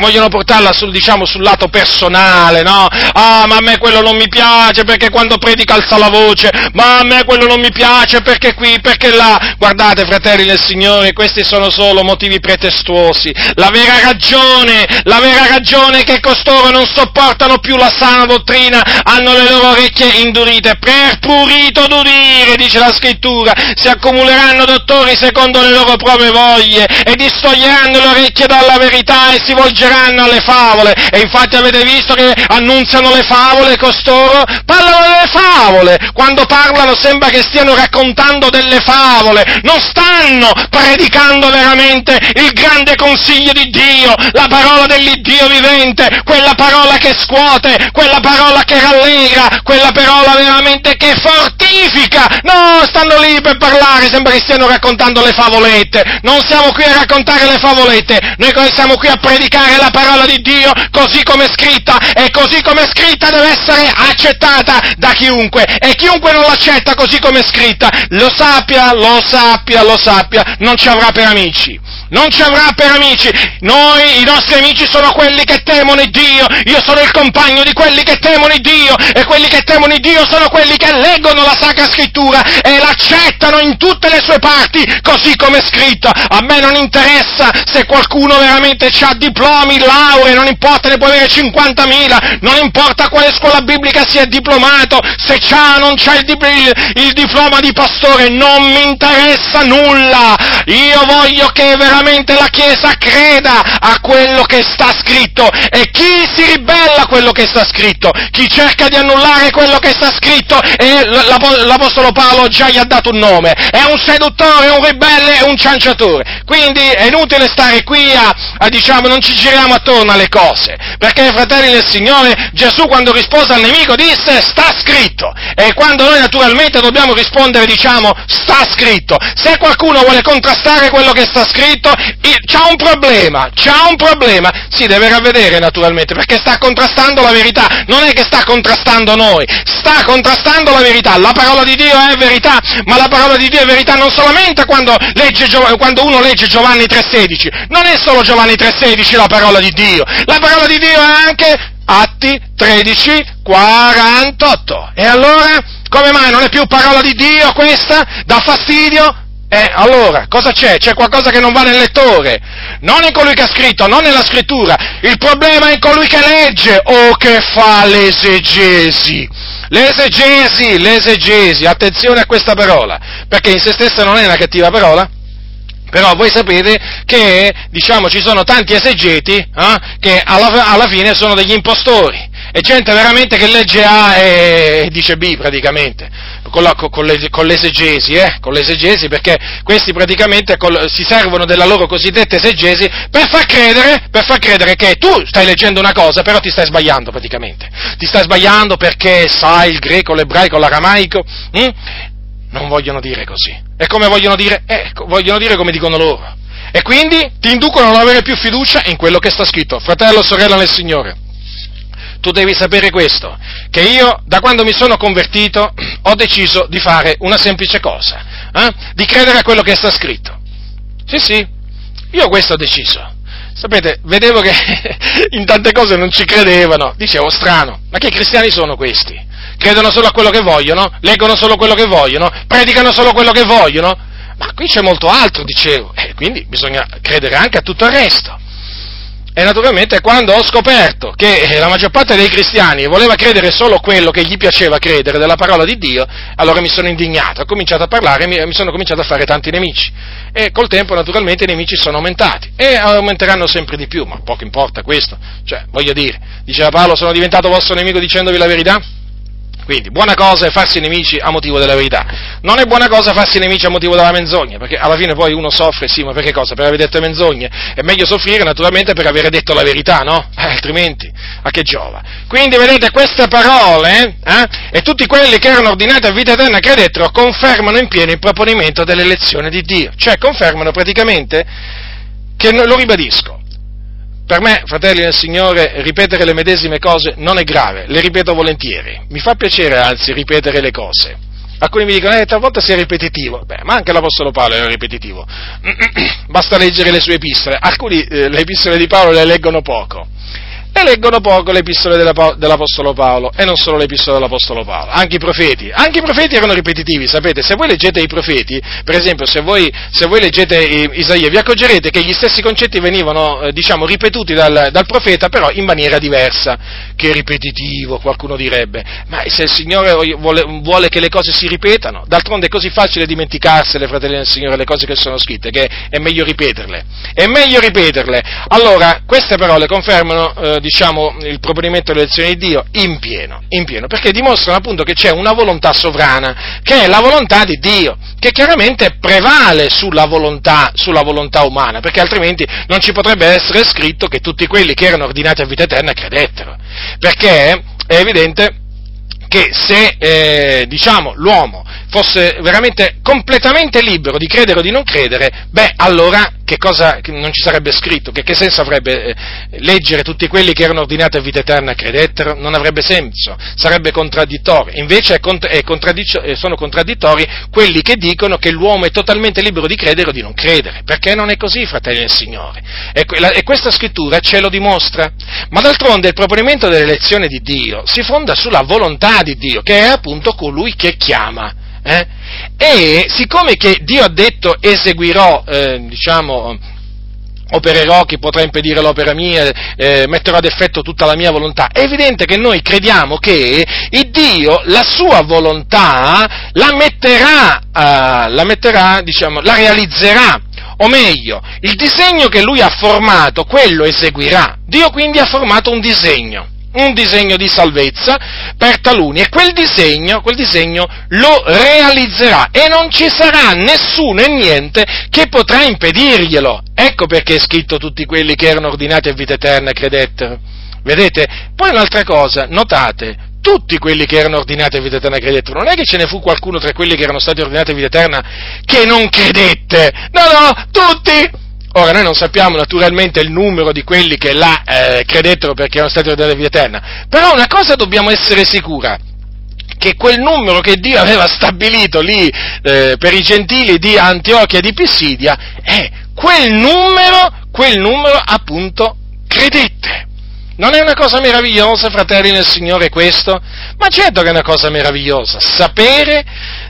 vogliono portarla sul, diciamo, sul lato personale, no? Ah, ma a me quello non mi piace perché quando predica alza la voce, ma a me quello non mi piace perché qui, perché là. Guardate, fratelli del Signore, questi sono solo motivi pretestuosi. La vera ragione, la vera ragione è che costoro non sopportano più la sana dottrina, hanno le loro orecchie indurite, per prurito d'udire, dice la scrittura, si accumuleranno dottori secondo le loro proprie voglie e distoglieranno le orecchie dalla verità e si volgeranno rivolgeranno alle favole, e infatti avete visto che annunziano le favole costoro? Parlano delle favole, quando parlano sembra che stiano raccontando delle favole, non stanno predicando veramente il grande consiglio di Dio, la parola dell'Iddio vivente, quella parola che scuote, quella parola che rallegra, quella parola veramente che fortifica. No, stanno lì per parlare, sembra che stiano raccontando le favolette. Non siamo qui a raccontare le favolette, noi siamo qui a predicare è la parola di Dio così come è scritta e così come è scritta deve essere accettata da chiunque e chiunque non l'accetta così come è scritta lo sappia, lo sappia, lo sappia, non ci avrà per amici non ci avrà per amici. Noi, i nostri amici sono quelli che temono Dio, io sono il compagno di quelli che temono Dio e quelli che temono Dio sono quelli che leggono la Sacra Scrittura e l'accettano in tutte le sue parti, così come è scritto. A me non interessa se qualcuno veramente ha diplomi, lauree, non importa, ne può avere 50.000, non importa quale scuola biblica sia diplomato, se c'ha o non c'ha il, il, il diploma di pastore, non mi interessa nulla. Io voglio che veramente veramente la Chiesa creda a quello che sta scritto. E chi si ribella a quello che sta scritto, chi cerca di annullare quello che sta scritto? E l'Apostolo Paolo già gli ha dato un nome, è un seduttore, un ribelle, un cianciatore. Quindi è inutile stare qui a, a diciamo, non ci giriamo attorno alle cose, perché fratelli del Signore Gesù quando rispose al nemico disse sta scritto e quando noi naturalmente dobbiamo rispondere diciamo sta scritto. Se qualcuno vuole contrastare quello che sta scritto, scritto, c'ha un problema, c'ha un problema, si deve ravvedere naturalmente, perché sta contrastando la verità, non è che sta contrastando noi, sta contrastando la verità, la parola di Dio è verità, ma la parola di Dio è verità non solamente quando, legge, quando uno legge Giovanni 3,16, non è solo Giovanni 3,16 la parola di Dio, la parola di Dio è anche Atti 13, 48. E allora, come mai non è più parola di Dio questa? Dà fastidio? Eh, allora, cosa c'è? C'è qualcosa che non va nel lettore. Non in colui che ha scritto, non nella scrittura. Il problema è in colui che legge o che fa l'esegesi. L'esegesi, l'esegesi, attenzione a questa parola, perché in se stessa non è una cattiva parola. Però voi sapete che, diciamo, ci sono tanti esegeti eh, che alla, alla fine sono degli impostori è gente veramente che legge A e dice B praticamente, con, la, con, le, con l'esegesi, eh? con l'esegesi, perché questi praticamente col, si servono della loro cosiddetta esegesi per far, credere, per far credere che tu stai leggendo una cosa, però ti stai sbagliando praticamente. Ti stai sbagliando perché sai il greco, l'ebraico, l'aramaico. Hm? Non vogliono dire così. E come vogliono dire? Eh, vogliono dire come dicono loro. E quindi ti inducono a non avere più fiducia in quello che sta scritto. Fratello, sorella nel Signore tu devi sapere questo, che io da quando mi sono convertito ho deciso di fare una semplice cosa, eh? di credere a quello che sta scritto. Sì, sì, io questo ho deciso. Sapete, vedevo che [LAUGHS] in tante cose non ci credevano, dicevo strano, ma che cristiani sono questi? Credono solo a quello che vogliono, leggono solo quello che vogliono, predicano solo quello che vogliono, ma qui c'è molto altro, dicevo, e quindi bisogna credere anche a tutto il resto. E naturalmente quando ho scoperto che la maggior parte dei cristiani voleva credere solo quello che gli piaceva credere della parola di Dio, allora mi sono indignato, ho cominciato a parlare e mi sono cominciato a fare tanti nemici. E col tempo naturalmente i nemici sono aumentati e aumenteranno sempre di più, ma poco importa questo. Cioè, voglio dire, diceva Paolo, sono diventato vostro nemico dicendovi la verità? Quindi, buona cosa è farsi nemici a motivo della verità. Non è buona cosa farsi nemici a motivo della menzogna, perché alla fine poi uno soffre, sì, ma perché cosa? Per aver detto menzogne. È meglio soffrire naturalmente per aver detto la verità, no? [LAUGHS] Eh, altrimenti, a che giova? Quindi, vedete, queste parole, eh, e tutti quelli che erano ordinati a vita eterna credettero, confermano in pieno il proponimento dell'elezione di Dio. Cioè, confermano praticamente che, lo ribadisco, per me, fratelli del Signore, ripetere le medesime cose non è grave, le ripeto volentieri. Mi fa piacere, anzi, ripetere le cose. Alcuni mi dicono, eh, talvolta sei ripetitivo. Beh, ma anche l'Apostolo Paolo era ripetitivo. [CLEARS THROAT] Basta leggere le sue epistole. Alcuni eh, le epistole di Paolo le leggono poco e leggono poco le epistole dell'Apostolo Paolo, e non solo le epistole dell'Apostolo Paolo, anche i profeti. Anche i profeti erano ripetitivi, sapete, se voi leggete i profeti, per esempio, se voi, se voi leggete Isaia, vi accorgerete che gli stessi concetti venivano, eh, diciamo, ripetuti dal, dal, profeta, però in maniera diversa, che ripetitivo, qualcuno direbbe. Ma se il Signore vuole, vuole che le cose si ripetano, d'altronde è così facile dimenticarsele, fratelli del Signore, le cose che sono scritte, che è meglio ripeterle. È meglio ripeterle. Allora, queste parole confermano, eh, diciamo, il proponimento dell'elezione di Dio in pieno, in pieno, perché dimostrano appunto che c'è una volontà sovrana, che è la volontà di Dio, che chiaramente prevale sulla volontà, sulla volontà umana, perché altrimenti non ci potrebbe essere scritto che tutti quelli che erano ordinati a vita eterna credettero, perché è evidente che se eh, diciamo, l'uomo fosse veramente completamente libero di credere o di non credere, beh, allora che cosa non ci sarebbe scritto? Che, che senso avrebbe eh, leggere tutti quelli che erano ordinati a vita eterna e credettero? Non avrebbe senso, sarebbe contraddittorio. Invece è cont- è eh, sono contraddittori quelli che dicono che l'uomo è totalmente libero di credere o di non credere, perché non è così, fratelli del Signore. E, la- e questa scrittura ce lo dimostra. Ma d'altronde il proponimento dell'elezione di Dio si fonda sulla volontà di Dio, che è appunto colui che chiama. Eh? E siccome che Dio ha detto eseguirò, eh, diciamo, opererò chi potrà impedire l'opera mia, eh, metterò ad effetto tutta la mia volontà. È evidente che noi crediamo che Dio la sua volontà la metterà, uh, la, metterà diciamo, la realizzerà. O meglio, il disegno che lui ha formato, quello eseguirà. Dio quindi ha formato un disegno un disegno di salvezza per taluni e quel disegno, quel disegno lo realizzerà e non ci sarà nessuno e niente che potrà impedirglielo. Ecco perché è scritto tutti quelli che erano ordinati a vita eterna credettero. Vedete? Poi un'altra cosa, notate, tutti quelli che erano ordinati a vita eterna credettero. Non è che ce ne fu qualcuno tra quelli che erano stati ordinati a vita eterna che non credette. No, no, tutti! Ora, noi non sappiamo naturalmente il numero di quelli che là eh, credettero perché erano stati ordinati a vita eterna, però una cosa dobbiamo essere sicura, che quel numero che Dio aveva stabilito lì eh, per i gentili di Antiochia e di Pissidia, è quel numero, quel numero appunto credette. Non è una cosa meravigliosa, fratelli nel Signore, questo? Ma certo che è una cosa meravigliosa, sapere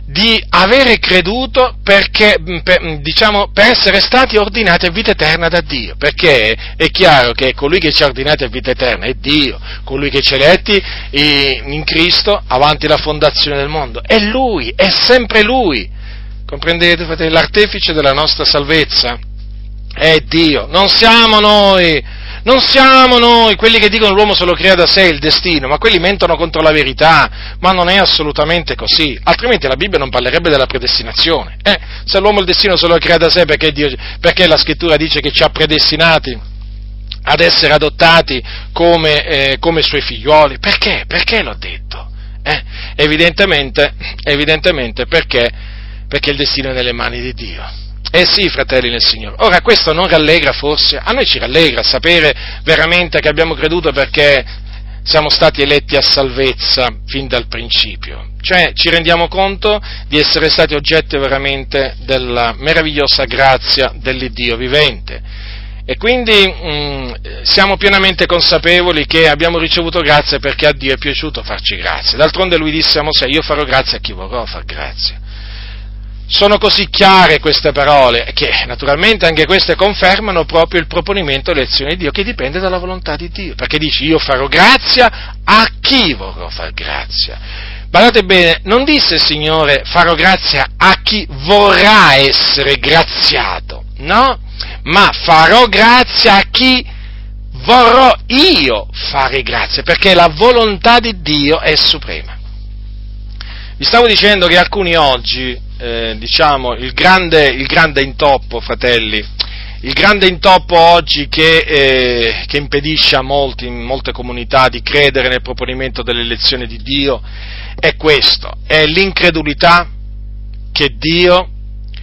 di avere creduto perché, mm, per, mm, diciamo, per essere stati ordinati a vita eterna da Dio, perché è chiaro che colui che ci ha ordinati a vita eterna è Dio, colui che ci ha eletti in Cristo avanti la fondazione del mondo, è Lui, è sempre Lui, comprendete fratelli, l'artefice della nostra salvezza? È Dio, non siamo noi, Non siamo noi quelli che dicono l'uomo se lo crea da sé il destino, ma quelli mentono contro la verità, ma non è assolutamente così, altrimenti la Bibbia non parlerebbe della predestinazione. Eh, se l'uomo il destino se lo crea da sé perché, Dio, perché la scrittura dice che ci ha predestinati ad essere adottati come, eh, come suoi figlioli? Perché? Perché l'ho detto? Eh, evidentemente, evidentemente perché, perché il destino è nelle mani di Dio. Eh sì, fratelli nel Signore. Ora, questo non rallegra forse? A noi ci rallegra sapere veramente che abbiamo creduto perché siamo stati eletti a salvezza fin dal principio. Cioè, ci rendiamo conto di essere stati oggetto veramente della meravigliosa grazia dell'Iddio vivente. E quindi mh, mm, siamo pienamente consapevoli che abbiamo ricevuto grazia perché a Dio è piaciuto farci grazia. D'altronde lui disse a Mosè, io farò grazia a chi vorrò far grazia sono così chiare queste parole che naturalmente anche queste confermano proprio il proponimento dell'elezione di Dio che dipende dalla volontà di Dio, perché dice io farò grazia a chi vorrò far grazia. Guardate bene, non disse il Signore farò grazia a chi vorrà essere graziato, no? Ma farò grazia a chi vorrò io fare grazia, perché la volontà di Dio è suprema. Vi stavo dicendo che alcuni oggi eh, diciamo, il grande, il grande, intoppo, fratelli, il grande intoppo oggi che, eh, che impedisce a molti, in molte comunità di credere nel proponimento dell'elezione di Dio è questo, è l'incredulità che Dio,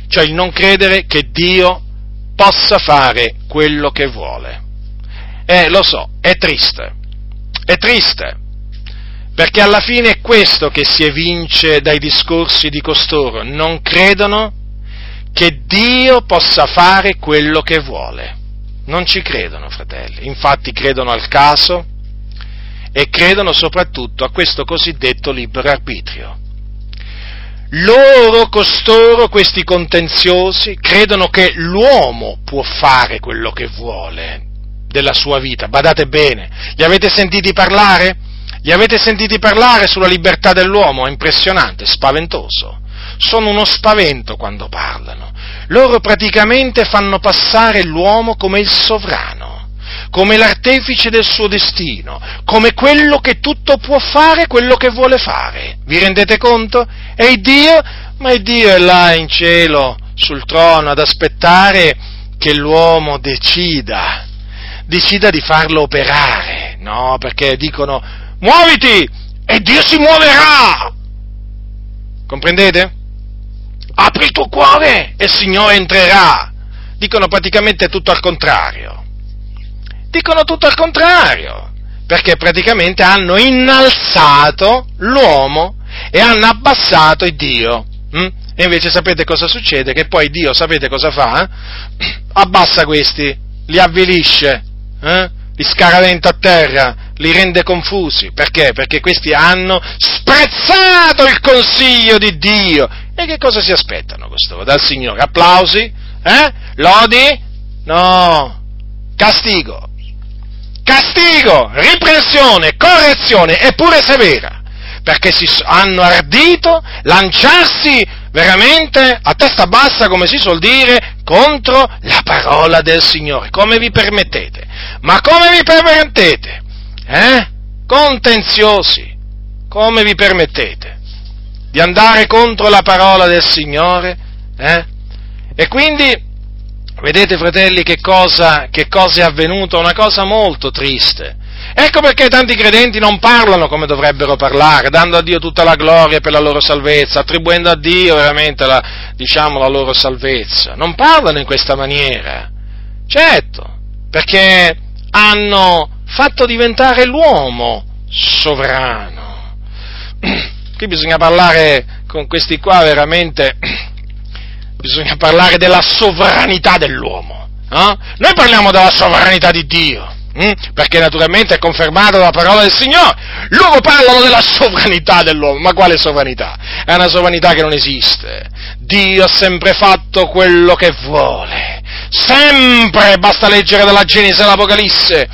cioè il non credere che Dio possa fare quello che vuole. Eh, lo so, è triste, è triste, perché alla fine è questo che si evince dai discorsi di costoro, non credono che Dio possa fare quello che vuole. Non ci credono, fratelli, infatti credono al caso e credono soprattutto a questo cosiddetto libero arbitrio. Loro, costoro, questi contenziosi, credono che l'uomo può fare quello che vuole della sua vita. Badate bene, li avete sentiti parlare? Li avete sentiti parlare sulla libertà dell'uomo? È impressionante, spaventoso. Sono uno spavento quando parlano. Loro praticamente fanno passare l'uomo come il sovrano, come l'artefice del suo destino, come quello che tutto può fare, quello che vuole fare. Vi rendete conto? E Dio? Ma Dio è là in cielo, sul trono, ad aspettare che l'uomo decida, decida di farlo operare. No, perché dicono muoviti e Dio si muoverà. Comprendete? Apri il tuo cuore e il Signore entrerà. Dicono praticamente tutto al contrario. Dicono tutto al contrario, perché praticamente hanno innalzato l'uomo e hanno abbassato il Dio. Hm? E invece sapete cosa succede? Che poi Dio, sapete cosa fa? [CLEARS THROAT] Abbassa questi, li avvilisce, eh? Li scaraventa a terra, li rende confusi. Perché? Perché questi hanno sprezzato il consiglio di Dio. E che cosa si aspettano questo dal Signore? Applausi? Eh? Lodi? No. Castigo. Castigo, riprensione, correzione, eppure severa. Perché si hanno ardito lanciarsi veramente a testa bassa, come si suol dire, contro la parola del Signore. Come vi permettete? Ma come vi permettete? Eh? Contenziosi. Come vi permettete? Di andare contro la parola del Signore? Eh? E quindi, vedete fratelli, che cosa, che cosa è avvenuto? Una cosa molto triste. Ecco perché tanti credenti non parlano come dovrebbero parlare, dando a Dio tutta la gloria per la loro salvezza, attribuendo a Dio veramente la, diciamo, la loro salvezza. Non parlano in questa maniera. Certo, perché hanno fatto diventare l'uomo sovrano. [CLEARS THROAT] Qui bisogna parlare con questi qua veramente, [CLEARS THROAT] bisogna parlare della sovranità dell'uomo. Eh? Noi parliamo della sovranità di Dio. Mm? Perché naturalmente è confermata dalla parola del Signore. Loro parlano della sovranità dell'uomo, ma quale sovranità? È una sovranità che non esiste. Dio ha sempre fatto quello che vuole. Sempre, basta leggere dalla Genesi all'Apocalisse.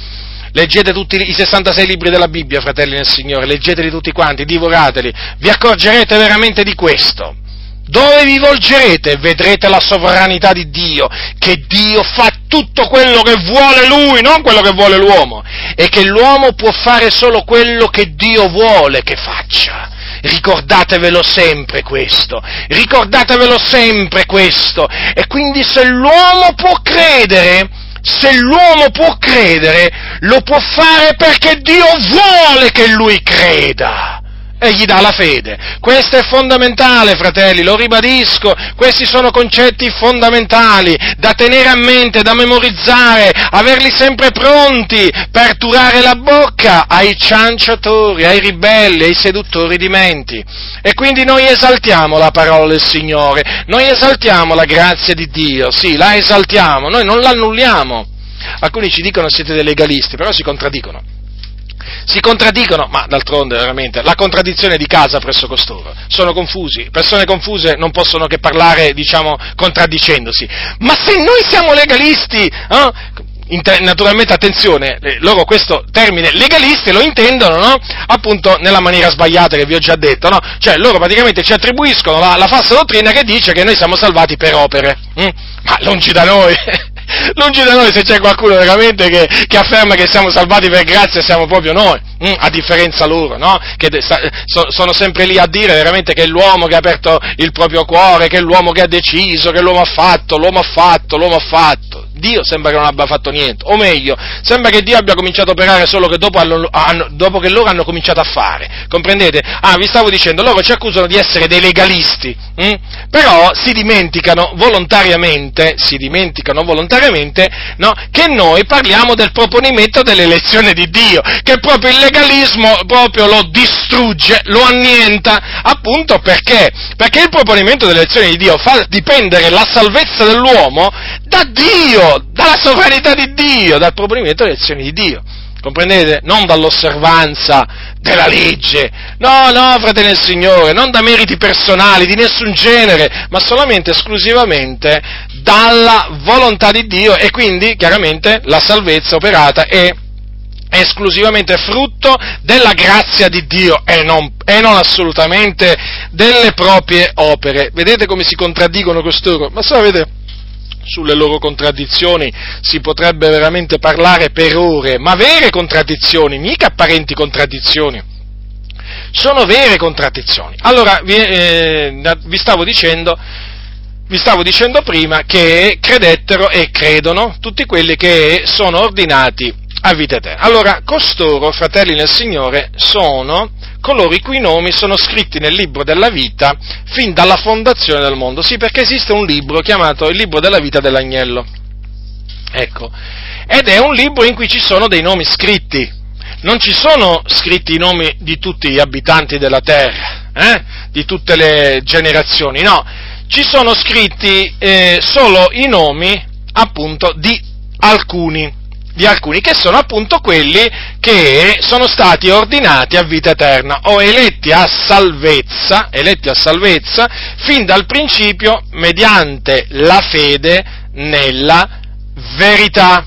Leggete tutti i 66 libri della Bibbia, fratelli nel Signore, leggeteli tutti quanti, divorateli, vi accorgerete veramente di questo dove vi volgerete vedrete la sovranità di Dio, che Dio fa tutto quello che vuole Lui, non quello che vuole l'uomo, e che l'uomo può fare solo quello che Dio vuole che faccia. Ricordatevelo sempre questo, ricordatevelo sempre questo. E quindi se l'uomo può credere, se l'uomo può credere, lo può fare perché Dio vuole che lui creda e gli dà la fede. Questo è fondamentale, fratelli, lo ribadisco, questi sono concetti fondamentali da tenere a mente, da memorizzare, averli sempre pronti per turare la bocca ai cianciatori, ai ribelli, ai seduttori di menti. E quindi noi esaltiamo la parola del Signore, noi esaltiamo la grazia di Dio, sì, la esaltiamo, noi non l'annulliamo. Alcuni ci dicono siete dei legalisti, però si contraddicono si contraddicono, ma d'altronde veramente, la contraddizione di casa presso costoro, sono confusi, persone confuse non possono che parlare, diciamo, contraddicendosi, ma se noi siamo legalisti, eh, naturalmente attenzione, eh, loro questo termine legalisti lo intendono, no? Appunto nella maniera sbagliata che vi ho già detto, no? Cioè loro praticamente ci attribuiscono la, la falsa dottrina che dice che noi siamo salvati per opere. Hm? Ma lungi da noi, [LAUGHS] lungi da noi se c'è qualcuno veramente che, che, afferma che siamo salvati per grazia siamo proprio noi, hm? a differenza loro, no? Che sta, so, sono sempre lì a dire veramente che è l'uomo che ha aperto il proprio cuore, che è l'uomo che ha deciso, che l'uomo ha fatto, l'uomo ha fatto, l'uomo ha fatto. Dio sembra che non abbia fatto niente, o meglio, sembra che Dio abbia cominciato a operare solo che dopo, hanno, hanno, dopo, che loro hanno cominciato a fare, comprendete? Ah, vi stavo dicendo, loro ci accusano di essere dei legalisti, hm? però si dimenticano volontariamente, si dimenticano volontariamente, no, che noi parliamo del proponimento dell'elezione di Dio, che proprio il legalismo proprio lo distrugge, lo annienta, appunto perché? Perché il proponimento dell'elezione di Dio fa dipendere la salvezza dell'uomo da Dio, dalla sovranità di Dio, dal proponimento delle azioni di Dio. Comprendete? Non dall'osservanza della legge, no, no, fratelli del Signore, non da meriti personali di nessun genere, ma solamente esclusivamente dalla volontà di Dio e quindi chiaramente la salvezza operata è esclusivamente frutto della grazia di Dio e non, e non, assolutamente delle proprie opere. Vedete come si contraddicono costoro? Ma sapete, sulle loro contraddizioni si potrebbe veramente parlare per ore, ma vere contraddizioni, mica apparenti contraddizioni. Sono vere contraddizioni. Allora, vi, eh, vi, stavo dicendo, vi stavo dicendo prima che credettero e credono tutti quelli che sono ordinati a vita eterna. Allora, costoro, fratelli nel Signore, sono coloro i cui nomi sono scritti nel libro della vita fin dalla fondazione del mondo. Sì, perché esiste un libro chiamato il libro della vita dell'agnello. Ecco. Ed è un libro in cui ci sono dei nomi scritti. Non ci sono scritti i nomi di tutti gli abitanti della terra, eh? di tutte le generazioni, no. Ci sono scritti eh, solo i nomi, appunto, di alcuni di alcuni, che sono appunto quelli che sono stati ordinati a vita eterna o eletti a salvezza, eletti a salvezza fin dal principio mediante la fede nella verità.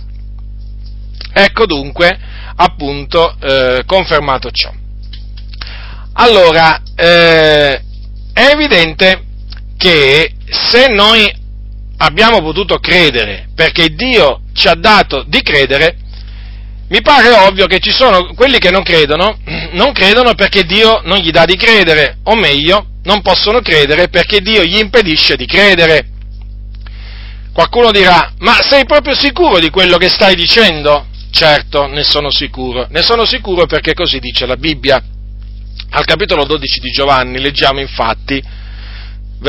Ecco dunque appunto eh, confermato ciò. Allora, eh, è evidente che se noi abbiamo potuto credere perché Dio ci ha dato di credere, mi pare ovvio che ci sono quelli che non credono, non credono perché Dio non gli dà di credere, o meglio, non possono credere perché Dio gli impedisce di credere. Qualcuno dirà, ma sei proprio sicuro di quello che stai dicendo? Certo, ne sono sicuro. Ne sono sicuro perché così dice la Bibbia. Al capitolo 12 di Giovanni leggiamo infatti,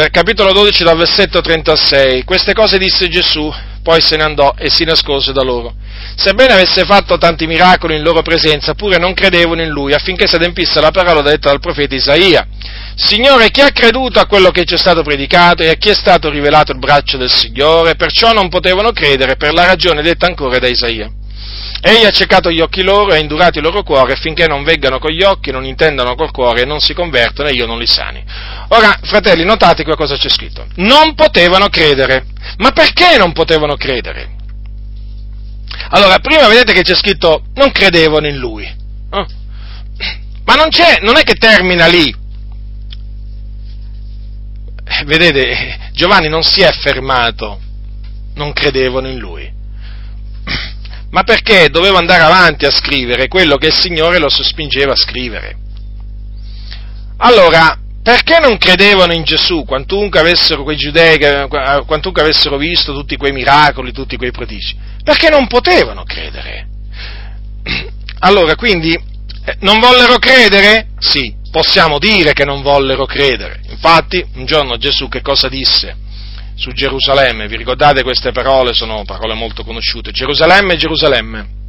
capitolo 12 dal versetto 36, queste cose disse Gesù, poi se ne andò e si nascose da loro. Sebbene avesse fatto tanti miracoli in loro presenza, pure non credevano in lui, affinché si adempisse la parola detta dal profeta Isaia. Signore, chi ha creduto a quello che ci è stato predicato e a chi è stato rivelato il braccio del Signore? Perciò non potevano credere per la ragione detta ancora da Isaia. Egli ha ciecato gli occhi loro e ha indurato i loro cuori affinché non veggano con gli occhi, non intendano col cuore e non si convertono e io non li sani. Ora, fratelli, notate qua cosa c'è scritto. Non potevano credere. Ma perché non potevano credere? Allora, prima vedete che c'è scritto non credevano in lui. Oh. Ma non non è che termina lì. vedete, Giovanni non si è fermato, non credevano in lui, ma perché doveva andare avanti a scrivere quello che il Signore lo sospingeva a scrivere. Allora, perché non credevano in Gesù, quantunque avessero quei giudei, quantunque avessero visto tutti quei miracoli, tutti quei prodigi? Perché non potevano credere. [CLEARS THROAT] Allora, quindi, eh, non vollero credere? Sì, possiamo dire che non vollero credere. Infatti, un giorno Gesù che cosa disse? Su Gerusalemme, vi ricordate queste parole? Sono parole molto conosciute. Gerusalemme, Gerusalemme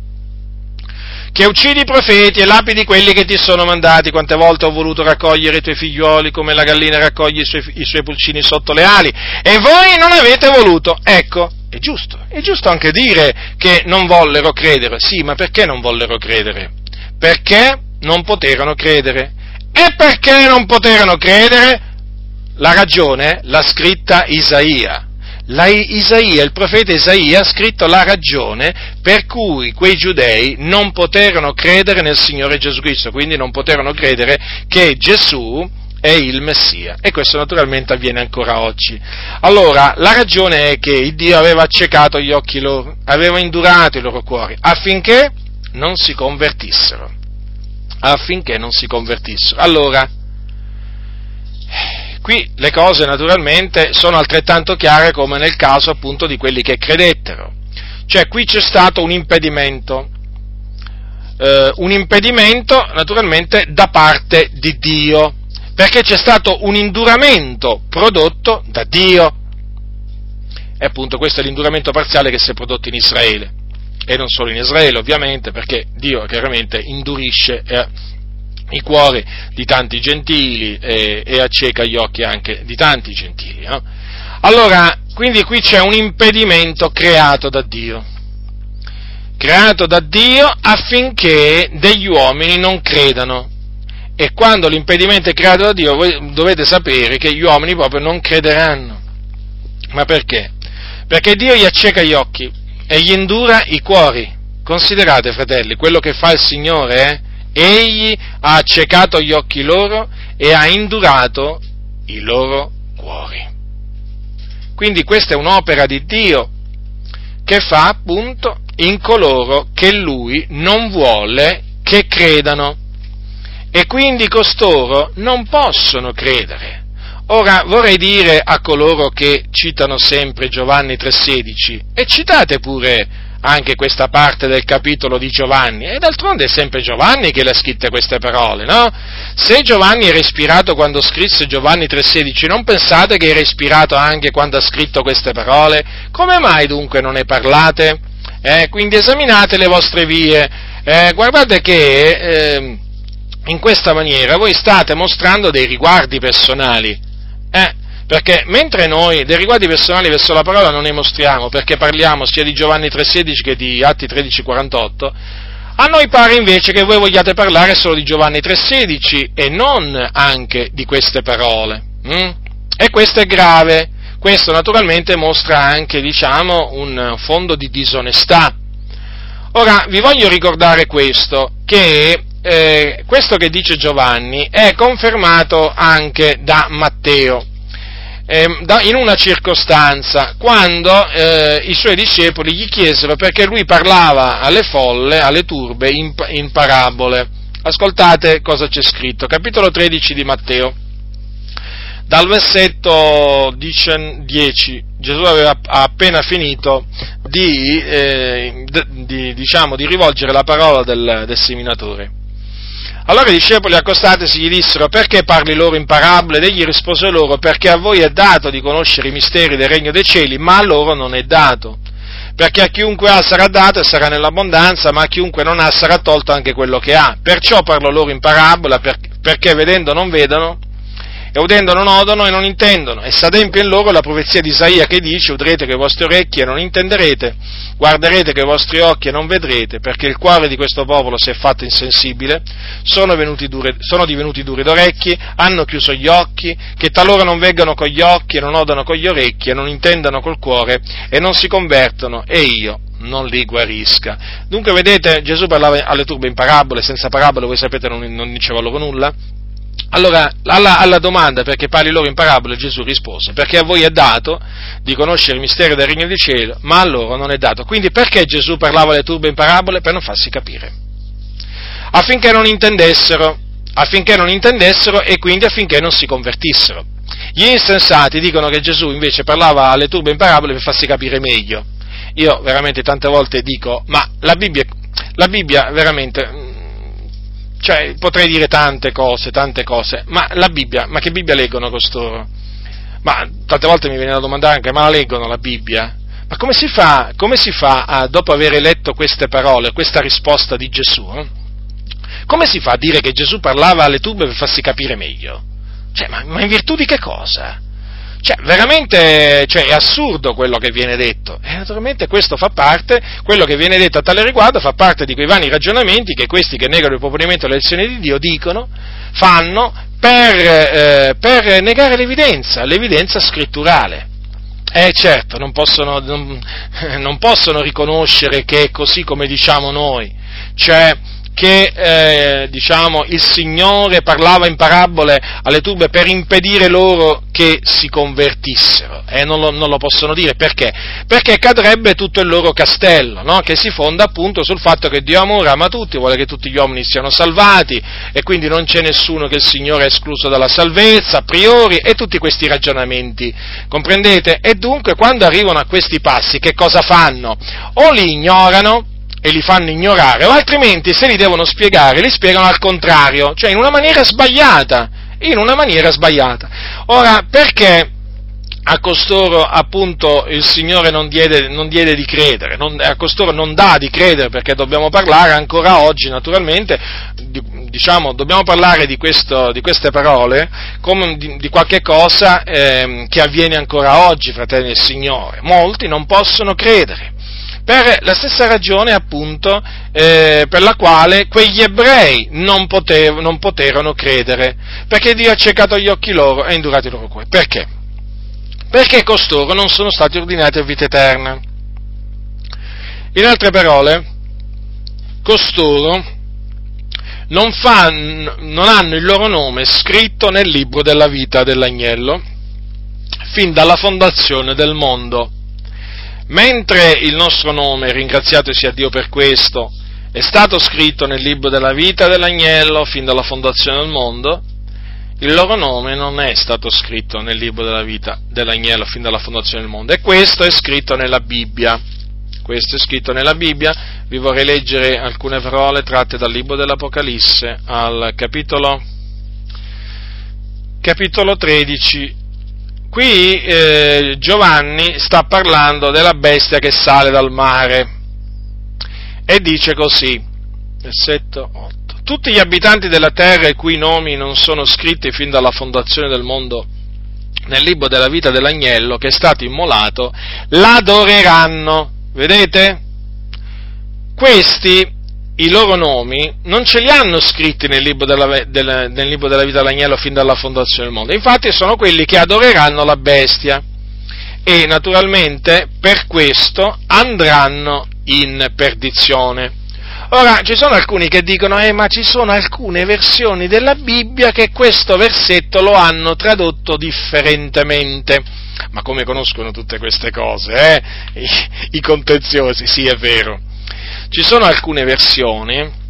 che uccidi i profeti e lapidi quelli che ti sono mandati, quante volte ho voluto raccogliere i tuoi figlioli come la gallina raccoglie i suoi, i suoi pulcini sotto le ali, e voi non avete voluto. Ecco, è giusto, è giusto anche dire che non vollero credere, sì, ma perché non vollero credere? Perché non poterono credere. E perché non poterono credere? La ragione l'ha scritta Isaia la Isaia, il profeta Isaia ha scritto la ragione per cui quei giudei non poterono credere nel Signore Gesù Cristo, quindi non poterono credere che Gesù è il Messia. E questo naturalmente avviene ancora oggi. Allora, la ragione è che Dio aveva accecato gli occhi loro, aveva indurato i loro cuori, affinché non si convertissero. Affinché non si convertissero. Allora, Qui le cose naturalmente sono altrettanto chiare come nel caso appunto di quelli che credettero. Cioè qui c'è stato un impedimento, eh, un impedimento naturalmente da parte di Dio, perché c'è stato un induramento prodotto da Dio. E appunto questo è l'induramento parziale che si è prodotto in Israele. E non solo in Israele ovviamente, perché Dio chiaramente indurisce eh, i cuori di tanti gentili e, e, acceca gli occhi anche di tanti gentili. No? Allora, quindi qui c'è un impedimento creato da Dio, creato da Dio affinché degli uomini non credano. E quando l'impedimento è creato da Dio, voi dovete sapere che gli uomini proprio non crederanno. Ma perché? Perché Dio gli acceca gli occhi e gli indura i cuori. Considerate, fratelli, quello che fa il Signore eh? Egli ha accecato gli occhi loro e ha indurato i loro cuori. Quindi questa è un'opera di Dio che fa appunto in coloro che lui non vuole che credano. E quindi costoro non possono credere. Ora vorrei dire a coloro che citano sempre Giovanni 3:16, e citate pure anche questa parte del capitolo di Giovanni, e d'altronde è sempre Giovanni che le ha scritte queste parole, no? Se Giovanni era ispirato quando scrisse Giovanni 3,16, non pensate che era ispirato anche quando ha scritto queste parole? Come mai dunque non ne parlate? Eh, quindi esaminate le vostre vie, eh, guardate che eh, in questa maniera voi state mostrando dei riguardi personali, perché mentre noi dei riguardi personali verso la parola non ne mostriamo, perché parliamo sia di Giovanni 3,16 che di Atti 13,48, a noi pare invece che voi vogliate parlare solo di Giovanni 3,16 e non anche di queste parole. Hm? E questo è grave. Questo naturalmente mostra anche, diciamo, un fondo di disonestà. Ora, vi voglio ricordare questo, che eh, questo che dice Giovanni è confermato anche da Matteo in una circostanza, quando eh, i suoi discepoli gli chiesero perché lui parlava alle folle, alle turbe, in, in parabole. Ascoltate cosa c'è scritto, capitolo 13 di Matteo. Dal versetto 10 Gesù aveva appena finito di, eh, di, diciamo, di rivolgere la parola del, del seminatore. Allora i discepoli accostatisi gli dissero perché parli loro in parabole? Ed egli rispose loro perché a voi è dato di conoscere i misteri del regno dei cieli, ma a loro non è dato. Perché a chiunque ha sarà dato e sarà nell'abbondanza, ma a chiunque non ha sarà tolto anche quello che ha. Perciò parlo loro in parabola perché vedendo non vedono e udendo non odono e non intendono, e s'adempie in loro la profezia di Isaia che dice, udrete che i vostri orecchi e non intenderete, guarderete che i vostri occhi e non vedrete, perché il cuore di questo popolo si è fatto insensibile, sono, dure, sono divenuti duri d'orecchi, hanno chiuso gli occhi, che talora non veggano con gli occhi e non odano con gli orecchi e non intendano col cuore e non si convertono, e io non li guarisca. Dunque vedete, Gesù parlava alle turbe in parabole, senza parabole voi sapete non, non diceva loro nulla, allora, alla, alla, domanda perché parli loro in parabole, Gesù rispose, perché a voi è dato di conoscere il mistero del regno di cielo, ma a loro non è dato. Quindi perché Gesù parlava alle turbe in parabole? Per non farsi capire. Affinché non intendessero, affinché non intendessero e quindi affinché non si convertissero. Gli insensati dicono che Gesù invece parlava alle turbe in parabole per farsi capire meglio. Io veramente tante volte dico, ma la Bibbia, la Bibbia veramente cioè, potrei dire tante cose, tante cose, ma la Bibbia, ma che Bibbia leggono costoro? Ma tante volte mi viene da domandare anche, ma la leggono la Bibbia? Ma come si fa, come si fa a, dopo aver letto queste parole, questa risposta di Gesù, eh? come si fa a dire che Gesù parlava alle tube per farsi capire meglio? Cioè, ma, ma in virtù di che cosa? Cioè, veramente cioè, è assurdo quello che viene detto. E naturalmente questo fa parte, quello che viene detto a tale riguardo fa parte di quei vani ragionamenti che questi che negano il proponimento delle lezioni di Dio dicono, fanno per, eh, per negare l'evidenza, l'evidenza scritturale. Eh certo, non possono, non, [LAUGHS] non possono riconoscere che è così come diciamo noi, cioè che eh, diciamo, il Signore parlava in parabole alle turbe per impedire loro che si convertissero. E eh, non, non, lo, possono dire perché? Perché cadrebbe tutto il loro castello, no? che si fonda appunto sul fatto che Dio amore ama tutti, vuole che tutti gli uomini siano salvati e quindi non c'è nessuno che il Signore ha escluso dalla salvezza a priori e tutti questi ragionamenti, comprendete? E dunque quando arrivano a questi passi che cosa fanno? O li ignorano e li fanno ignorare, o altrimenti se li devono spiegare, li spiegano al contrario, cioè in una maniera sbagliata, in una maniera sbagliata. Ora, perché a costoro appunto il Signore non diede, non diede di credere, non, a costoro non dà di credere perché dobbiamo parlare ancora oggi naturalmente, di, diciamo, dobbiamo parlare di, questo, di, queste parole come di, di qualche cosa eh, che avviene ancora oggi, fratelli del Signore. Molti non possono credere per la stessa ragione appunto eh, per la quale quegli ebrei non, potev- non, poterono credere, perché Dio ha ciecato gli occhi loro e indurato i loro cuori. Perché? Perché costoro non sono stati ordinati a vita eterna. In altre parole, costoro non, fanno, non hanno il loro nome scritto nel libro della vita dell'agnello fin dalla fondazione del mondo mentre il nostro nome, ringraziato sia Dio per questo, è stato scritto nel libro della vita dell'agnello fin dalla fondazione del mondo, il loro nome non è stato scritto nel libro della vita dell'agnello fin dalla fondazione del mondo e questo è scritto nella Bibbia. Questo è scritto nella Bibbia, vi vorrei leggere alcune parole tratte dal libro dell'Apocalisse al capitolo, capitolo 13 Qui eh, Giovanni sta parlando della bestia che sale dal mare e dice così, versetto 8. Tutti gli abitanti della terra i cui nomi non sono scritti fin dalla fondazione del mondo nel libro della vita dell'agnello che è stato immolato, l'adoreranno. Vedete? Questi i loro nomi non ce li hanno scritti nel libro della, del, nel libro della vita dell'agnello fin dalla fondazione del mondo, infatti sono quelli che adoreranno la bestia e naturalmente per questo andranno in perdizione. Ora, ci sono alcuni che dicono, eh, ma ci sono alcune versioni della Bibbia che questo versetto lo hanno tradotto differentemente. Ma come conoscono tutte queste cose, eh? I, I contenziosi, sì, è vero ci sono alcune versioni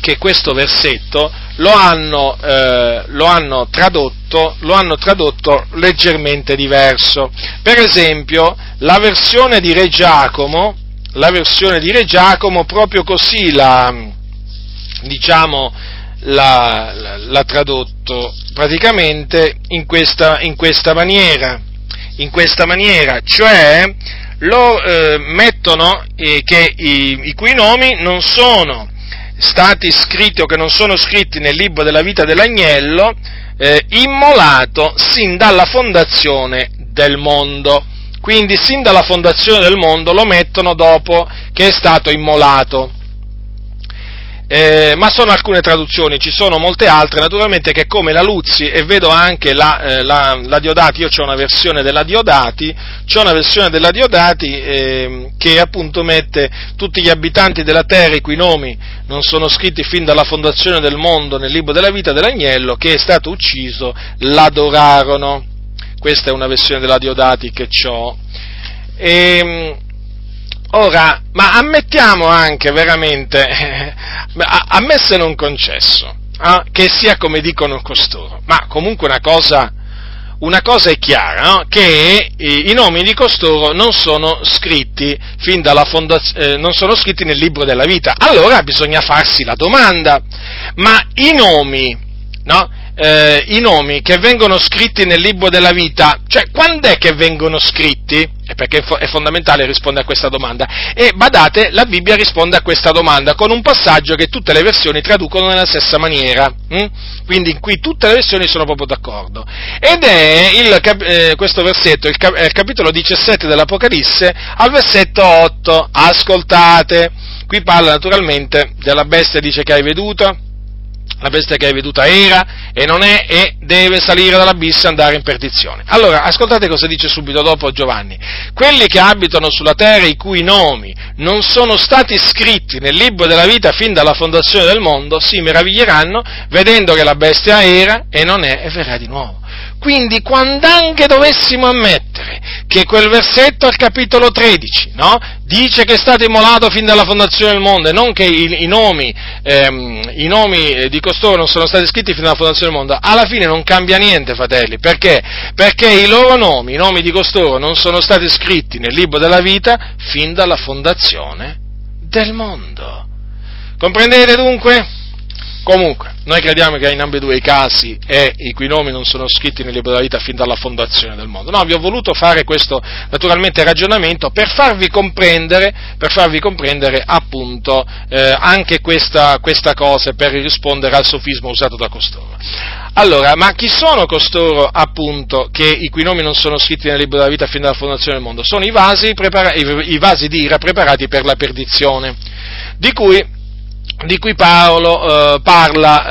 che questo versetto lo hanno, eh, lo hanno, tradotto, lo hanno tradotto leggermente diverso. Per esempio, la versione di Re Giacomo, la versione di Re Giacomo proprio così l'ha, diciamo, l'ha, l'ha tradotto praticamente in questa, in questa maniera, in questa maniera, cioè lo eh, mettono eh, che i, i, cui nomi non sono stati scritti o che non sono scritti nel libro della vita dell'agnello, eh, immolato sin dalla fondazione del mondo. Quindi sin dalla fondazione del mondo lo mettono dopo che è stato immolato. Eh, ma sono alcune traduzioni, ci sono molte altre, naturalmente che come la Luzzi e vedo anche la, eh, la, la Diodati, io ho una versione della Diodati, c'è una versione della Diodati eh, che appunto mette tutti gli abitanti della terra i cui nomi non sono scritti fin dalla fondazione del mondo nel libro della vita dell'agnello che è stato ucciso, l'adorarono. Questa è una versione della Diodati che ho. E, ehm, Ora, ma ammettiamo anche veramente, [LAUGHS] a, me se non concesso, eh, che sia come dicono costoro, ma comunque una cosa, una cosa è chiara, no? che i, i, nomi di costoro non sono scritti fin dalla fondazione, eh, non sono scritti nel libro della vita. Allora bisogna farsi la domanda, ma i nomi, no? eh, i nomi che vengono scritti nel libro della vita, cioè quando è che vengono scritti? Perché è fondamentale rispondere a questa domanda. E badate, la Bibbia risponde a questa domanda con un passaggio che tutte le versioni traducono nella stessa maniera. Hm? Quindi in cui tutte le versioni sono proprio d'accordo. Ed è il, eh, questo versetto, il, il capitolo 17 dell'Apocalisse, al versetto 8. Ascoltate. Qui parla naturalmente della bestia, dice che hai veduto la bestia che hai veduta era e non è e deve salire dall'abisso e andare in perdizione. Allora, ascoltate cosa dice subito dopo Giovanni. Quelli che abitano sulla terra i cui nomi non sono stati scritti nel libro della vita fin dalla fondazione del mondo si meraviglieranno vedendo che la bestia era e non è e verrà di nuovo. Quindi quando anche dovessimo ammettere che quel versetto al capitolo 13 no, dice che è stato immolato fin dalla fondazione del mondo e non che i, i, nomi, ehm, i nomi, di costoro non sono stati scritti fin dalla fondazione del mondo, alla fine non cambia niente, fratelli. Perché? Perché i loro nomi, i nomi di costoro, non sono stati scritti nel libro della vita fin dalla fondazione del mondo. Comprendete dunque? Comunque, noi crediamo che in ambedue i casi e i cui nomi non sono scritti nel libro della vita fin dalla fondazione del mondo. No, vi ho voluto fare questo naturalmente ragionamento per farvi comprendere, per farvi comprendere appunto eh, anche questa, questa cosa per rispondere al sofismo usato da costoro. Allora, ma chi sono costoro appunto che i cui nomi non sono scritti nel libro della vita fin dalla fondazione del mondo? Sono i vasi, prepara- i vasi di ira preparati per la perdizione, di cui di cui Paolo, eh, parla,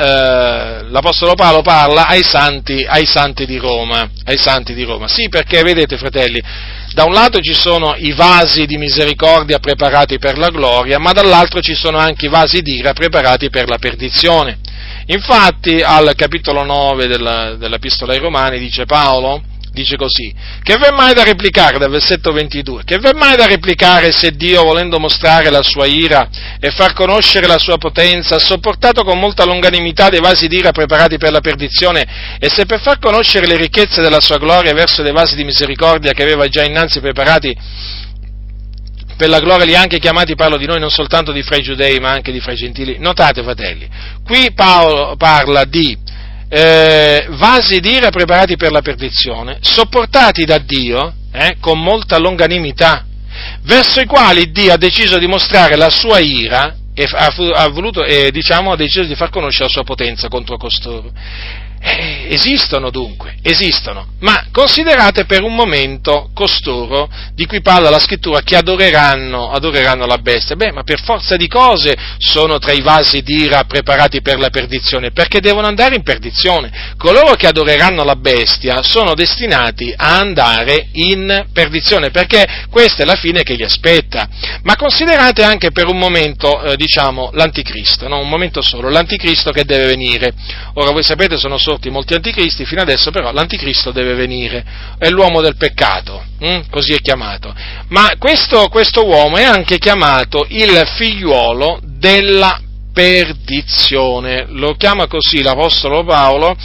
eh, l'Apostolo Paolo parla ai santi, ai santi, di Roma, ai santi di Roma. Sì, perché vedete, fratelli, da un lato ci sono i vasi di misericordia preparati per la gloria, ma dall'altro ci sono anche i vasi di ira preparati per la perdizione. Infatti, al capitolo 9 della, dell'Epistola ai Romani dice Paolo, dice così, che v'è mai da replicare? Dal versetto 22, che v'è mai da replicare se Dio, volendo mostrare la sua ira e far conoscere la sua potenza, ha sopportato con molta longanimità dei vasi d'ira preparati per la perdizione, e se per far conoscere le ricchezze della sua gloria verso dei vasi di misericordia che aveva già innanzi preparati per la gloria li ha anche chiamati, parlo di noi non soltanto di fra i giudei ma anche di fra i gentili. Notate fratelli, qui Paolo parla di eh, vasi d'ira preparati per la perdizione, sopportati da Dio eh, con molta longanimità, verso i quali Dio ha deciso di mostrare la sua ira e ha, voluto, eh, diciamo, ha deciso di far conoscere la sua potenza contro costoro. Eh, esistono dunque, esistono, ma considerate per un momento costoro di cui parla la scrittura che adoreranno, adoreranno la bestia. Beh, ma per forza di cose sono tra i vasi d'ira preparati per la perdizione, perché devono andare in perdizione. Coloro che adoreranno la bestia sono destinati a andare in perdizione, perché questa è la fine che li aspetta. Ma considerate anche per un momento, eh, diciamo, l'anticristo, no? un momento solo, l'anticristo che deve venire. Ora voi sapete, sono solo sorti molti anticristi, fino adesso però l'anticristo deve venire, è l'uomo del peccato, hm? così è chiamato. Ma questo, questo uomo è anche chiamato il figliuolo della perdizione, lo chiama così l'Apostolo Paolo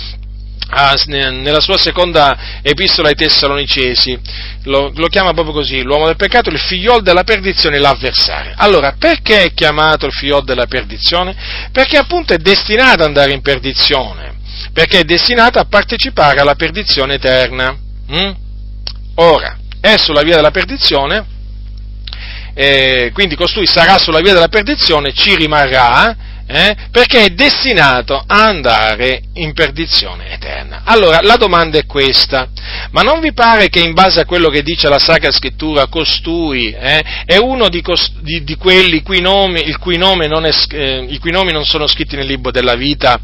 nella sua seconda epistola ai Tessalonicesi, lo, lo, chiama proprio così, l'uomo del peccato, il figliol della perdizione, l'avversario. Allora, perché è chiamato il figliol della perdizione? Perché appunto è destinato ad andare in perdizione perché è destinata a partecipare alla perdizione eterna. Mm? Ora, è sulla via della perdizione, eh, quindi costui sarà sulla via della perdizione, ci rimarrà, eh? perché è destinato a andare in perdizione eterna. Allora, la domanda è questa, ma non vi pare che in base a quello che dice la Sacra Scrittura, costui eh, è uno di, cost- di, di quelli cui nomi, cui è, eh, i cui nomi non sono scritti nel libro della vita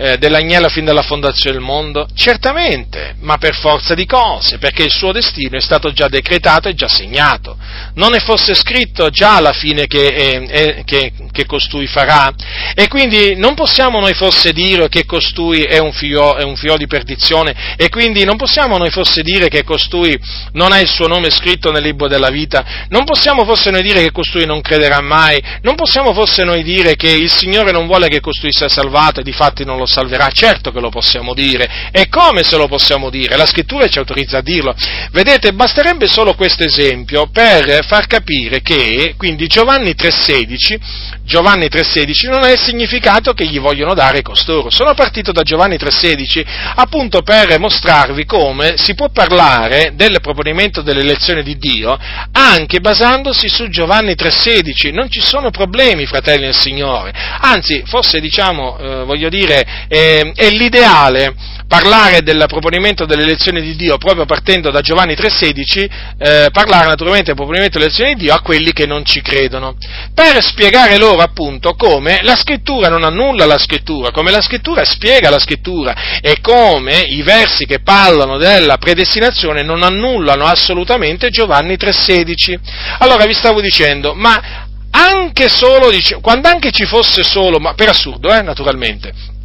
eh, dell'agnello fin dalla fondazione del mondo? Certamente, ma per forza di cose, perché il suo destino è stato già decretato e già segnato. Non ne fosse scritto già la fine che, eh, eh, che, che, costui farà? E quindi non possiamo noi forse dire che costui è un, figlio, è un figlio di perdizione e quindi non possiamo noi forse dire che costui non ha il suo nome scritto nel libro della vita? Non possiamo forse noi dire che costui non crederà mai? Non possiamo forse noi dire che il Signore non vuole che costui sia salvato e di fatti non lo salverà, certo che lo possiamo dire. E come se lo possiamo dire? La scrittura ci autorizza a dirlo. Vedete, basterebbe solo questo esempio per far capire che, quindi Giovanni 3,16, Giovanni 3,16 non è il significato che gli vogliono dare costoro. Sono partito da Giovanni 3,16 appunto per mostrarvi come si può parlare del proponimento dell'elezione di Dio anche basandosi su Giovanni 3,16. Non ci sono problemi, fratelli del Signore. Anzi, forse diciamo, eh, voglio dire, eh, è l'ideale parlare del proponimento dell'elezione di Dio proprio partendo da Giovanni 3,16, eh, parlare naturalmente del proponimento dell'elezione di Dio a quelli che non ci credono, per spiegare loro appunto come la scrittura non annulla la scrittura, come la scrittura spiega la scrittura e come i versi che parlano della predestinazione non annullano assolutamente Giovanni 3,16. Allora vi stavo dicendo, ma anche solo, quando anche ci fosse solo, ma per assurdo, eh, naturalmente,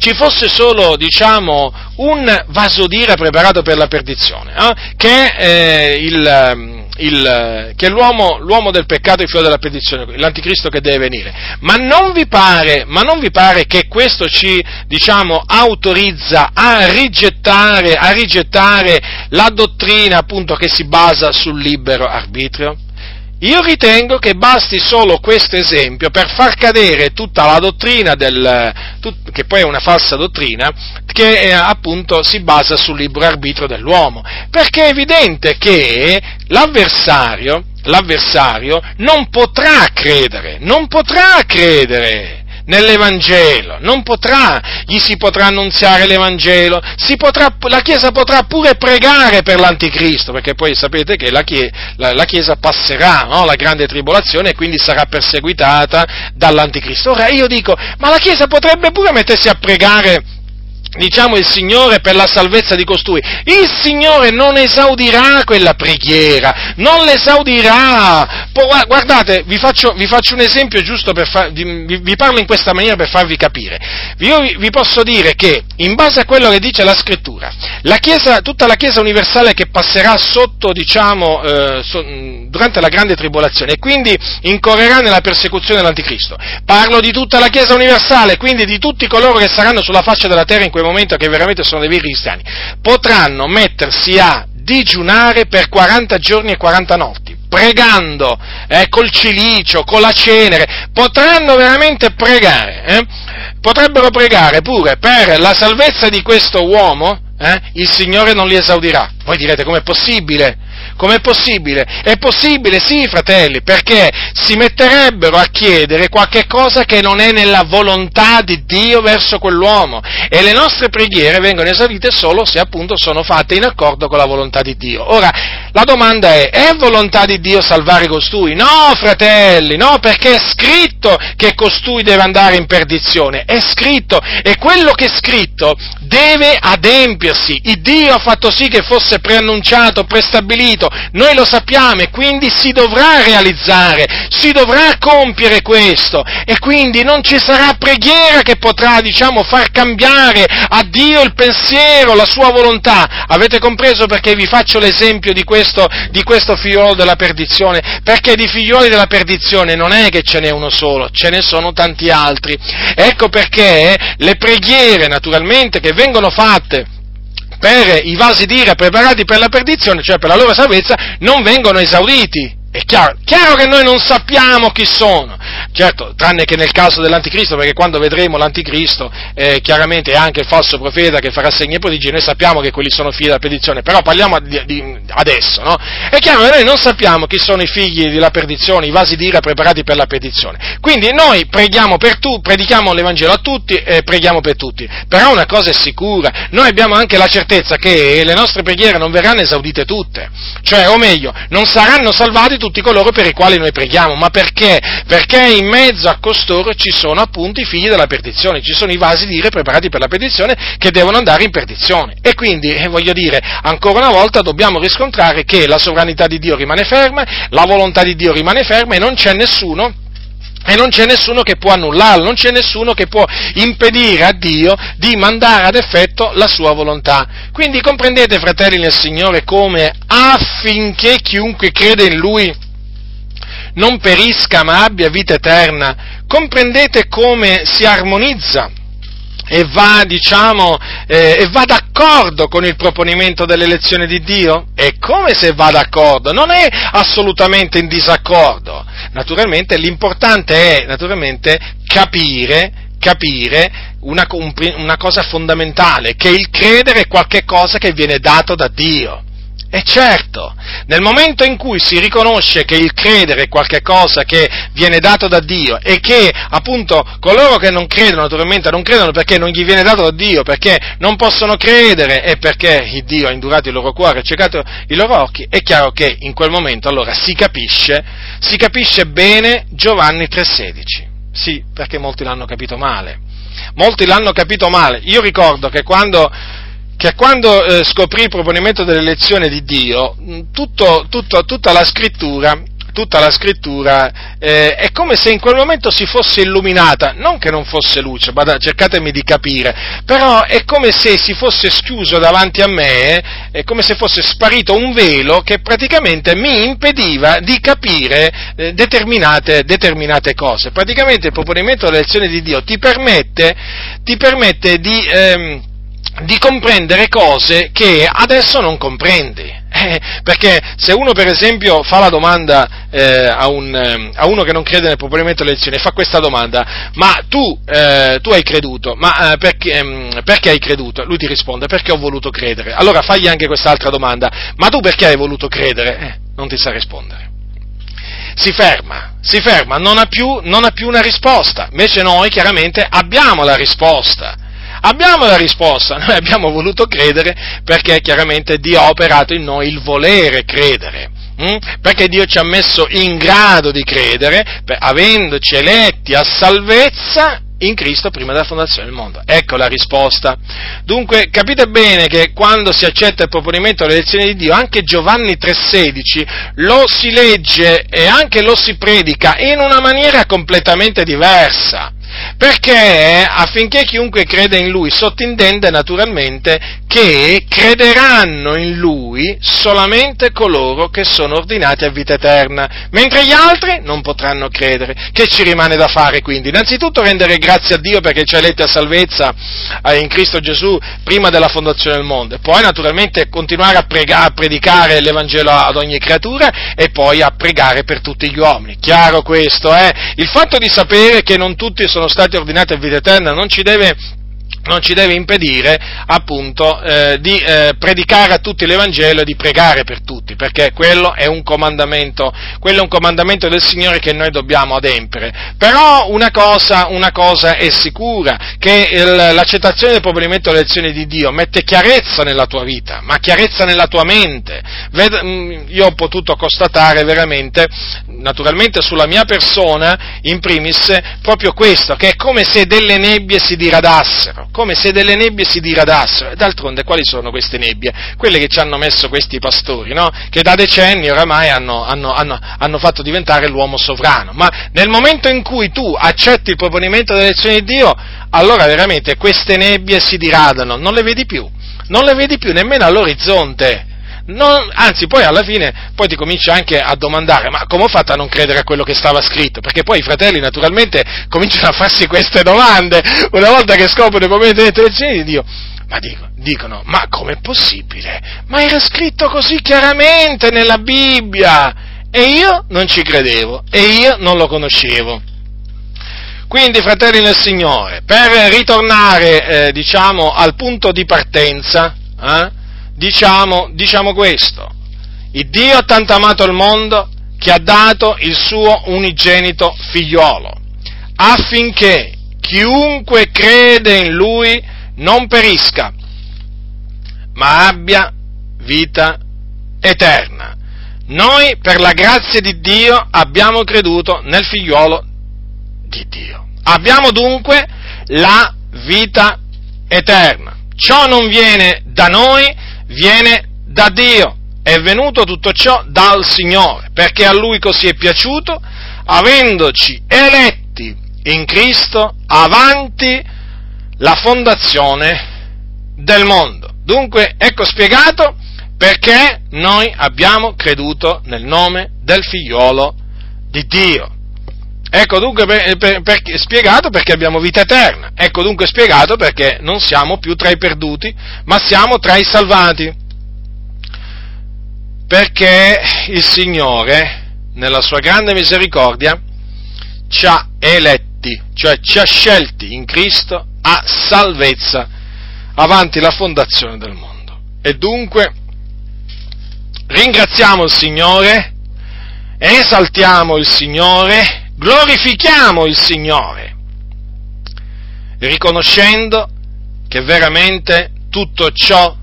ci fosse solo, diciamo, un vaso d'ira preparato per la perdizione, eh? che, è eh, il, il, che è l'uomo, l'uomo, del peccato, il figlio della perdizione, l'anticristo che deve venire. Ma non vi pare, non vi pare che questo ci, diciamo, autorizza a rigettare, a rigettare la dottrina appunto che si basa sul libero arbitrio? Io ritengo che basti solo questo esempio per far cadere tutta la dottrina del, tut, che poi è una falsa dottrina, che eh, appunto si basa sul libero arbitrio dell'uomo. Perché è evidente che l'avversario, l'avversario non potrà credere, non potrà credere nell'Evangelo, non potrà, gli si potrà annunziare l'Evangelo, potrà, la Chiesa potrà pure pregare per l'Anticristo, perché poi sapete che la Chiesa, la, la chiesa passerà no? la grande tribolazione e quindi sarà perseguitata dall'Anticristo. Ora io dico, ma la Chiesa potrebbe pure mettersi a pregare diciamo il Signore per la salvezza di costui. Il Signore non esaudirà quella preghiera, non l'esaudirà. Guardate, vi faccio, vi faccio un esempio giusto per far, vi, vi, parlo in questa maniera per farvi capire. Io vi, vi, posso dire che, in base a quello che dice la Scrittura, la chiesa, tutta la Chiesa universale che passerà sotto, diciamo, eh, so, durante la grande tribolazione e quindi incorrerà nella persecuzione dell'Anticristo. Parlo di tutta la Chiesa universale, quindi di tutti coloro che saranno sulla faccia della terra in quel momento che veramente sono dei veri cristiani, potranno mettersi a digiunare per 40 giorni e 40 notti, pregando eh, col cilicio, con la cenere, potranno veramente pregare, eh? potrebbero pregare pure per la salvezza di questo uomo, eh? il Signore non li esaudirà. Voi direte com'è possibile? Com'è possibile? È possibile, sì, fratelli, perché si metterebbero a chiedere qualche cosa che non è nella volontà di Dio verso quell'uomo e le nostre preghiere vengono esaudite solo se appunto sono fatte in accordo con la volontà di Dio. Ora, la domanda è, è volontà di Dio salvare costui? No, fratelli, no, perché è scritto che costui deve andare in perdizione, è scritto e quello che è scritto deve adempiersi. Il Dio ha fatto sì che fosse preannunciato, prestabilito, noi lo sappiamo e quindi si dovrà realizzare, si dovrà compiere questo e quindi non ci sarà preghiera che potrà, diciamo, far cambiare a Dio il pensiero, la sua volontà. Avete compreso perché vi faccio l'esempio di questo, di questo figliolo della perdizione? Perché di figlioli della perdizione non è che ce n'è uno solo, ce ne sono tanti altri. Ecco perché le preghiere, naturalmente, che vengono fatte per i vasi d'ira preparati per la perdizione, cioè per la loro salvezza, non vengono esauditi. È chiaro, chiaro, che noi non sappiamo chi sono, certo, tranne che nel caso dell'anticristo, perché quando vedremo l'anticristo, eh, chiaramente è anche il falso profeta che farà segni e prodigi, noi sappiamo che quelli sono figli della perdizione, però parliamo di, di, adesso, no? È chiaro che noi non sappiamo chi sono i figli della perdizione, i vasi d'ira preparati per la perdizione. Quindi noi preghiamo per tu, predichiamo l'Evangelo a tutti e preghiamo per tutti. Però una cosa è sicura, noi abbiamo anche la certezza che le nostre preghiere non verranno esaudite tutte, cioè, o meglio, non saranno salvati tutti coloro per i quali noi preghiamo. Ma perché? Perché in mezzo a costoro ci sono appunto i figli della perdizione, ci sono i vasi di ire preparati per la perdizione che devono andare in perdizione. E quindi, eh, voglio dire, ancora una volta dobbiamo riscontrare che la sovranità di Dio rimane ferma, la volontà di Dio rimane ferma e non c'è nessuno e non c'è nessuno che può annullarlo, non c'è nessuno che può impedire a Dio di mandare ad effetto la sua volontà. Quindi comprendete, fratelli nel Signore, come affinché chiunque crede in Lui non perisca ma abbia vita eterna, comprendete come si armonizza e va, diciamo, eh, e va d'accordo con il proponimento dell'elezione di Dio? È come se va d'accordo, non è assolutamente in disaccordo. Naturalmente l'importante è naturalmente capire, capire una, una cosa fondamentale, che il credere è qualcosa che viene dato da Dio. E certo, nel momento in cui si riconosce che il credere è qualcosa che viene dato da Dio e che appunto coloro che non credono naturalmente non credono perché non gli viene dato da Dio, perché non possono credere e perché Dio ha indurato il loro cuore, ha ciecato i loro occhi, è chiaro che in quel momento allora si capisce, si capisce bene Giovanni 3,16. Sì, perché molti l'hanno capito male. Molti l'hanno capito male. Io ricordo che quando che quando eh, scoprì il proponimento dell'elezione di Dio, tutto, tutto, tutta la scrittura, tutta la scrittura eh, è come se in quel momento si fosse illuminata, non che non fosse luce, ma cercatemi di capire, però è come se si fosse schiuso davanti a me, è come se fosse sparito un velo che praticamente mi impediva di capire eh, determinate, determinate, cose. Praticamente il proponimento dell'elezione di Dio ti permette, ti permette di... Ehm, di comprendere cose che adesso non comprendi. Eh, perché se uno per esempio fa la domanda eh, a, un, eh, a, uno che non crede nel proponimento delle elezioni, fa questa domanda, ma tu, eh, tu hai creduto, ma eh, perché, ehm, perché, hai creduto? Lui ti risponde, perché ho voluto credere. Allora fagli anche quest'altra domanda, ma tu perché hai voluto credere? Eh, non ti sa rispondere. Si ferma, si ferma, non ha, più, non ha più una risposta, invece noi chiaramente abbiamo la risposta Abbiamo la risposta, [LAUGHS] noi abbiamo voluto credere perché chiaramente Dio ha operato in noi il volere credere. Hm? Perché Dio ci ha messo in grado di credere, avendoci eletti a salvezza in Cristo prima della fondazione del mondo. Ecco la risposta. Dunque capite bene che quando si accetta il proponimento dell'elezione di Dio, anche Giovanni 3,16 lo si legge e anche lo si predica in una maniera completamente diversa. Perché affinché chiunque creda in lui sottintende naturalmente che crederanno in lui solamente coloro che sono ordinati a vita eterna, mentre gli altri non potranno credere. Che ci rimane da fare quindi? Innanzitutto rendere grazie a Dio perché ci ha eletti a salvezza eh, in Cristo Gesù prima della fondazione del mondo, poi naturalmente continuare a, pregare, a predicare l'Evangelo ad ogni creatura e poi a pregare per tutti gli uomini. Chiaro questo, eh? Il fatto di sapere che non tutti sono stati ordinati a vita eterna non ci deve non ci deve impedire appunto eh, di eh, predicare a tutti l'Evangelo e di pregare per tutti, perché quello è un comandamento, quello è un comandamento del Signore che noi dobbiamo adempiere. Però una cosa, una cosa è sicura, che il, l'accettazione del provvedimento dell'elezione di Dio mette chiarezza nella tua vita, ma chiarezza nella tua mente. Ved- mm, io ho potuto constatare veramente, naturalmente sulla mia persona, in primis, proprio questo, che è come se delle nebbie si diradassero come se delle nebbie si diradassero. D'altronde quali sono queste nebbie? Quelle che ci hanno messo questi pastori, no? Che da decenni oramai hanno, hanno, hanno, hanno, fatto diventare l'uomo sovrano. Ma nel momento in cui tu accetti il proponimento dell'elezione di Dio, allora veramente queste nebbie si diradano, non le vedi più. Non le vedi più nemmeno all'orizzonte. Non, anzi, poi alla fine poi ti cominci anche a domandare, ma come ho fatto a non credere a quello che stava scritto? Perché poi i fratelli naturalmente cominciano a farsi queste domande una volta che scoprono momento delle lezioni di Dio. Ma dico, dicono, ma com'è possibile? Ma era scritto così chiaramente nella Bibbia! e io non ci credevo e io non lo conoscevo. Quindi, fratelli nel Signore, per ritornare, eh, diciamo, al punto di partenza, eh, diciamo, diciamo questo. Il Dio ha tanto amato il mondo che ha dato il suo unigenito figliolo, affinché chiunque crede in Lui non perisca, ma abbia vita eterna. Noi, per la grazia di Dio, abbiamo creduto nel figliolo di Dio. Abbiamo dunque la vita eterna. Ciò non viene da noi, viene da Dio. È venuto tutto ciò dal Signore, perché a Lui così è piaciuto, avendoci eletti in Cristo avanti la fondazione del mondo. Dunque, ecco spiegato perché noi abbiamo creduto nel nome del figliolo di Dio. Ecco dunque per, per, per, spiegato perché abbiamo vita eterna. Ecco dunque spiegato perché non siamo più tra i perduti, ma siamo tra i salvati. Perché il Signore, nella sua grande misericordia, ci ha eletti, cioè ci ha scelti in Cristo a salvezza avanti la fondazione del mondo. E dunque ringraziamo il Signore, esaltiamo il Signore, glorifichiamo il Signore, riconoscendo che veramente tutto ciò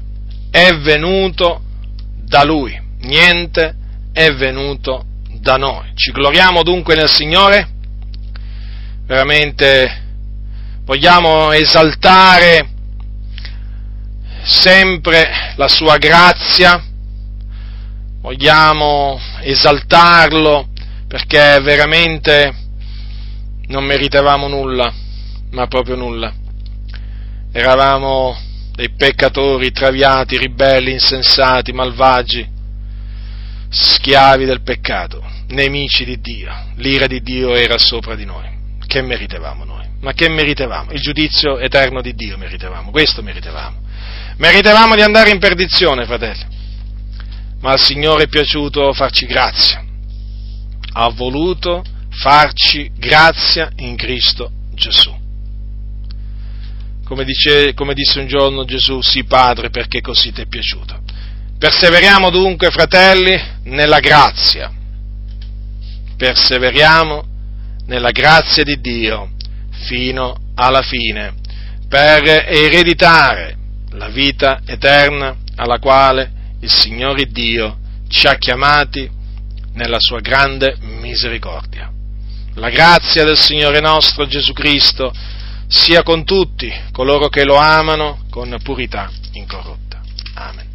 è venuto da Lui, niente è venuto da noi. Ci gloriamo dunque nel Signore, veramente vogliamo esaltare sempre la sua grazia, vogliamo esaltarlo perché veramente non meritavamo nulla, ma proprio nulla. Eravamo dei peccatori traviati, ribelli, insensati, malvagi, schiavi del peccato, nemici di Dio. L'ira di Dio era sopra di noi. Che meritavamo noi? Ma che meritavamo? Il giudizio eterno di Dio meritavamo, questo meritavamo. Meritavamo di andare in perdizione, fratelli, ma al Signore è piaciuto farci grazia. Ha voluto farci grazia in Cristo Gesù. Come, dice, come disse un giorno Gesù, sì Padre, perché così ti è piaciuto. Perseveriamo dunque, fratelli, nella grazia. Perseveriamo nella grazia di Dio fino alla fine, per ereditare la vita eterna alla quale il Signore Dio ci ha chiamati nella sua grande misericordia. La grazia del Signore nostro Gesù Cristo sia con tutti coloro che lo amano con purità incorrotta. Amen.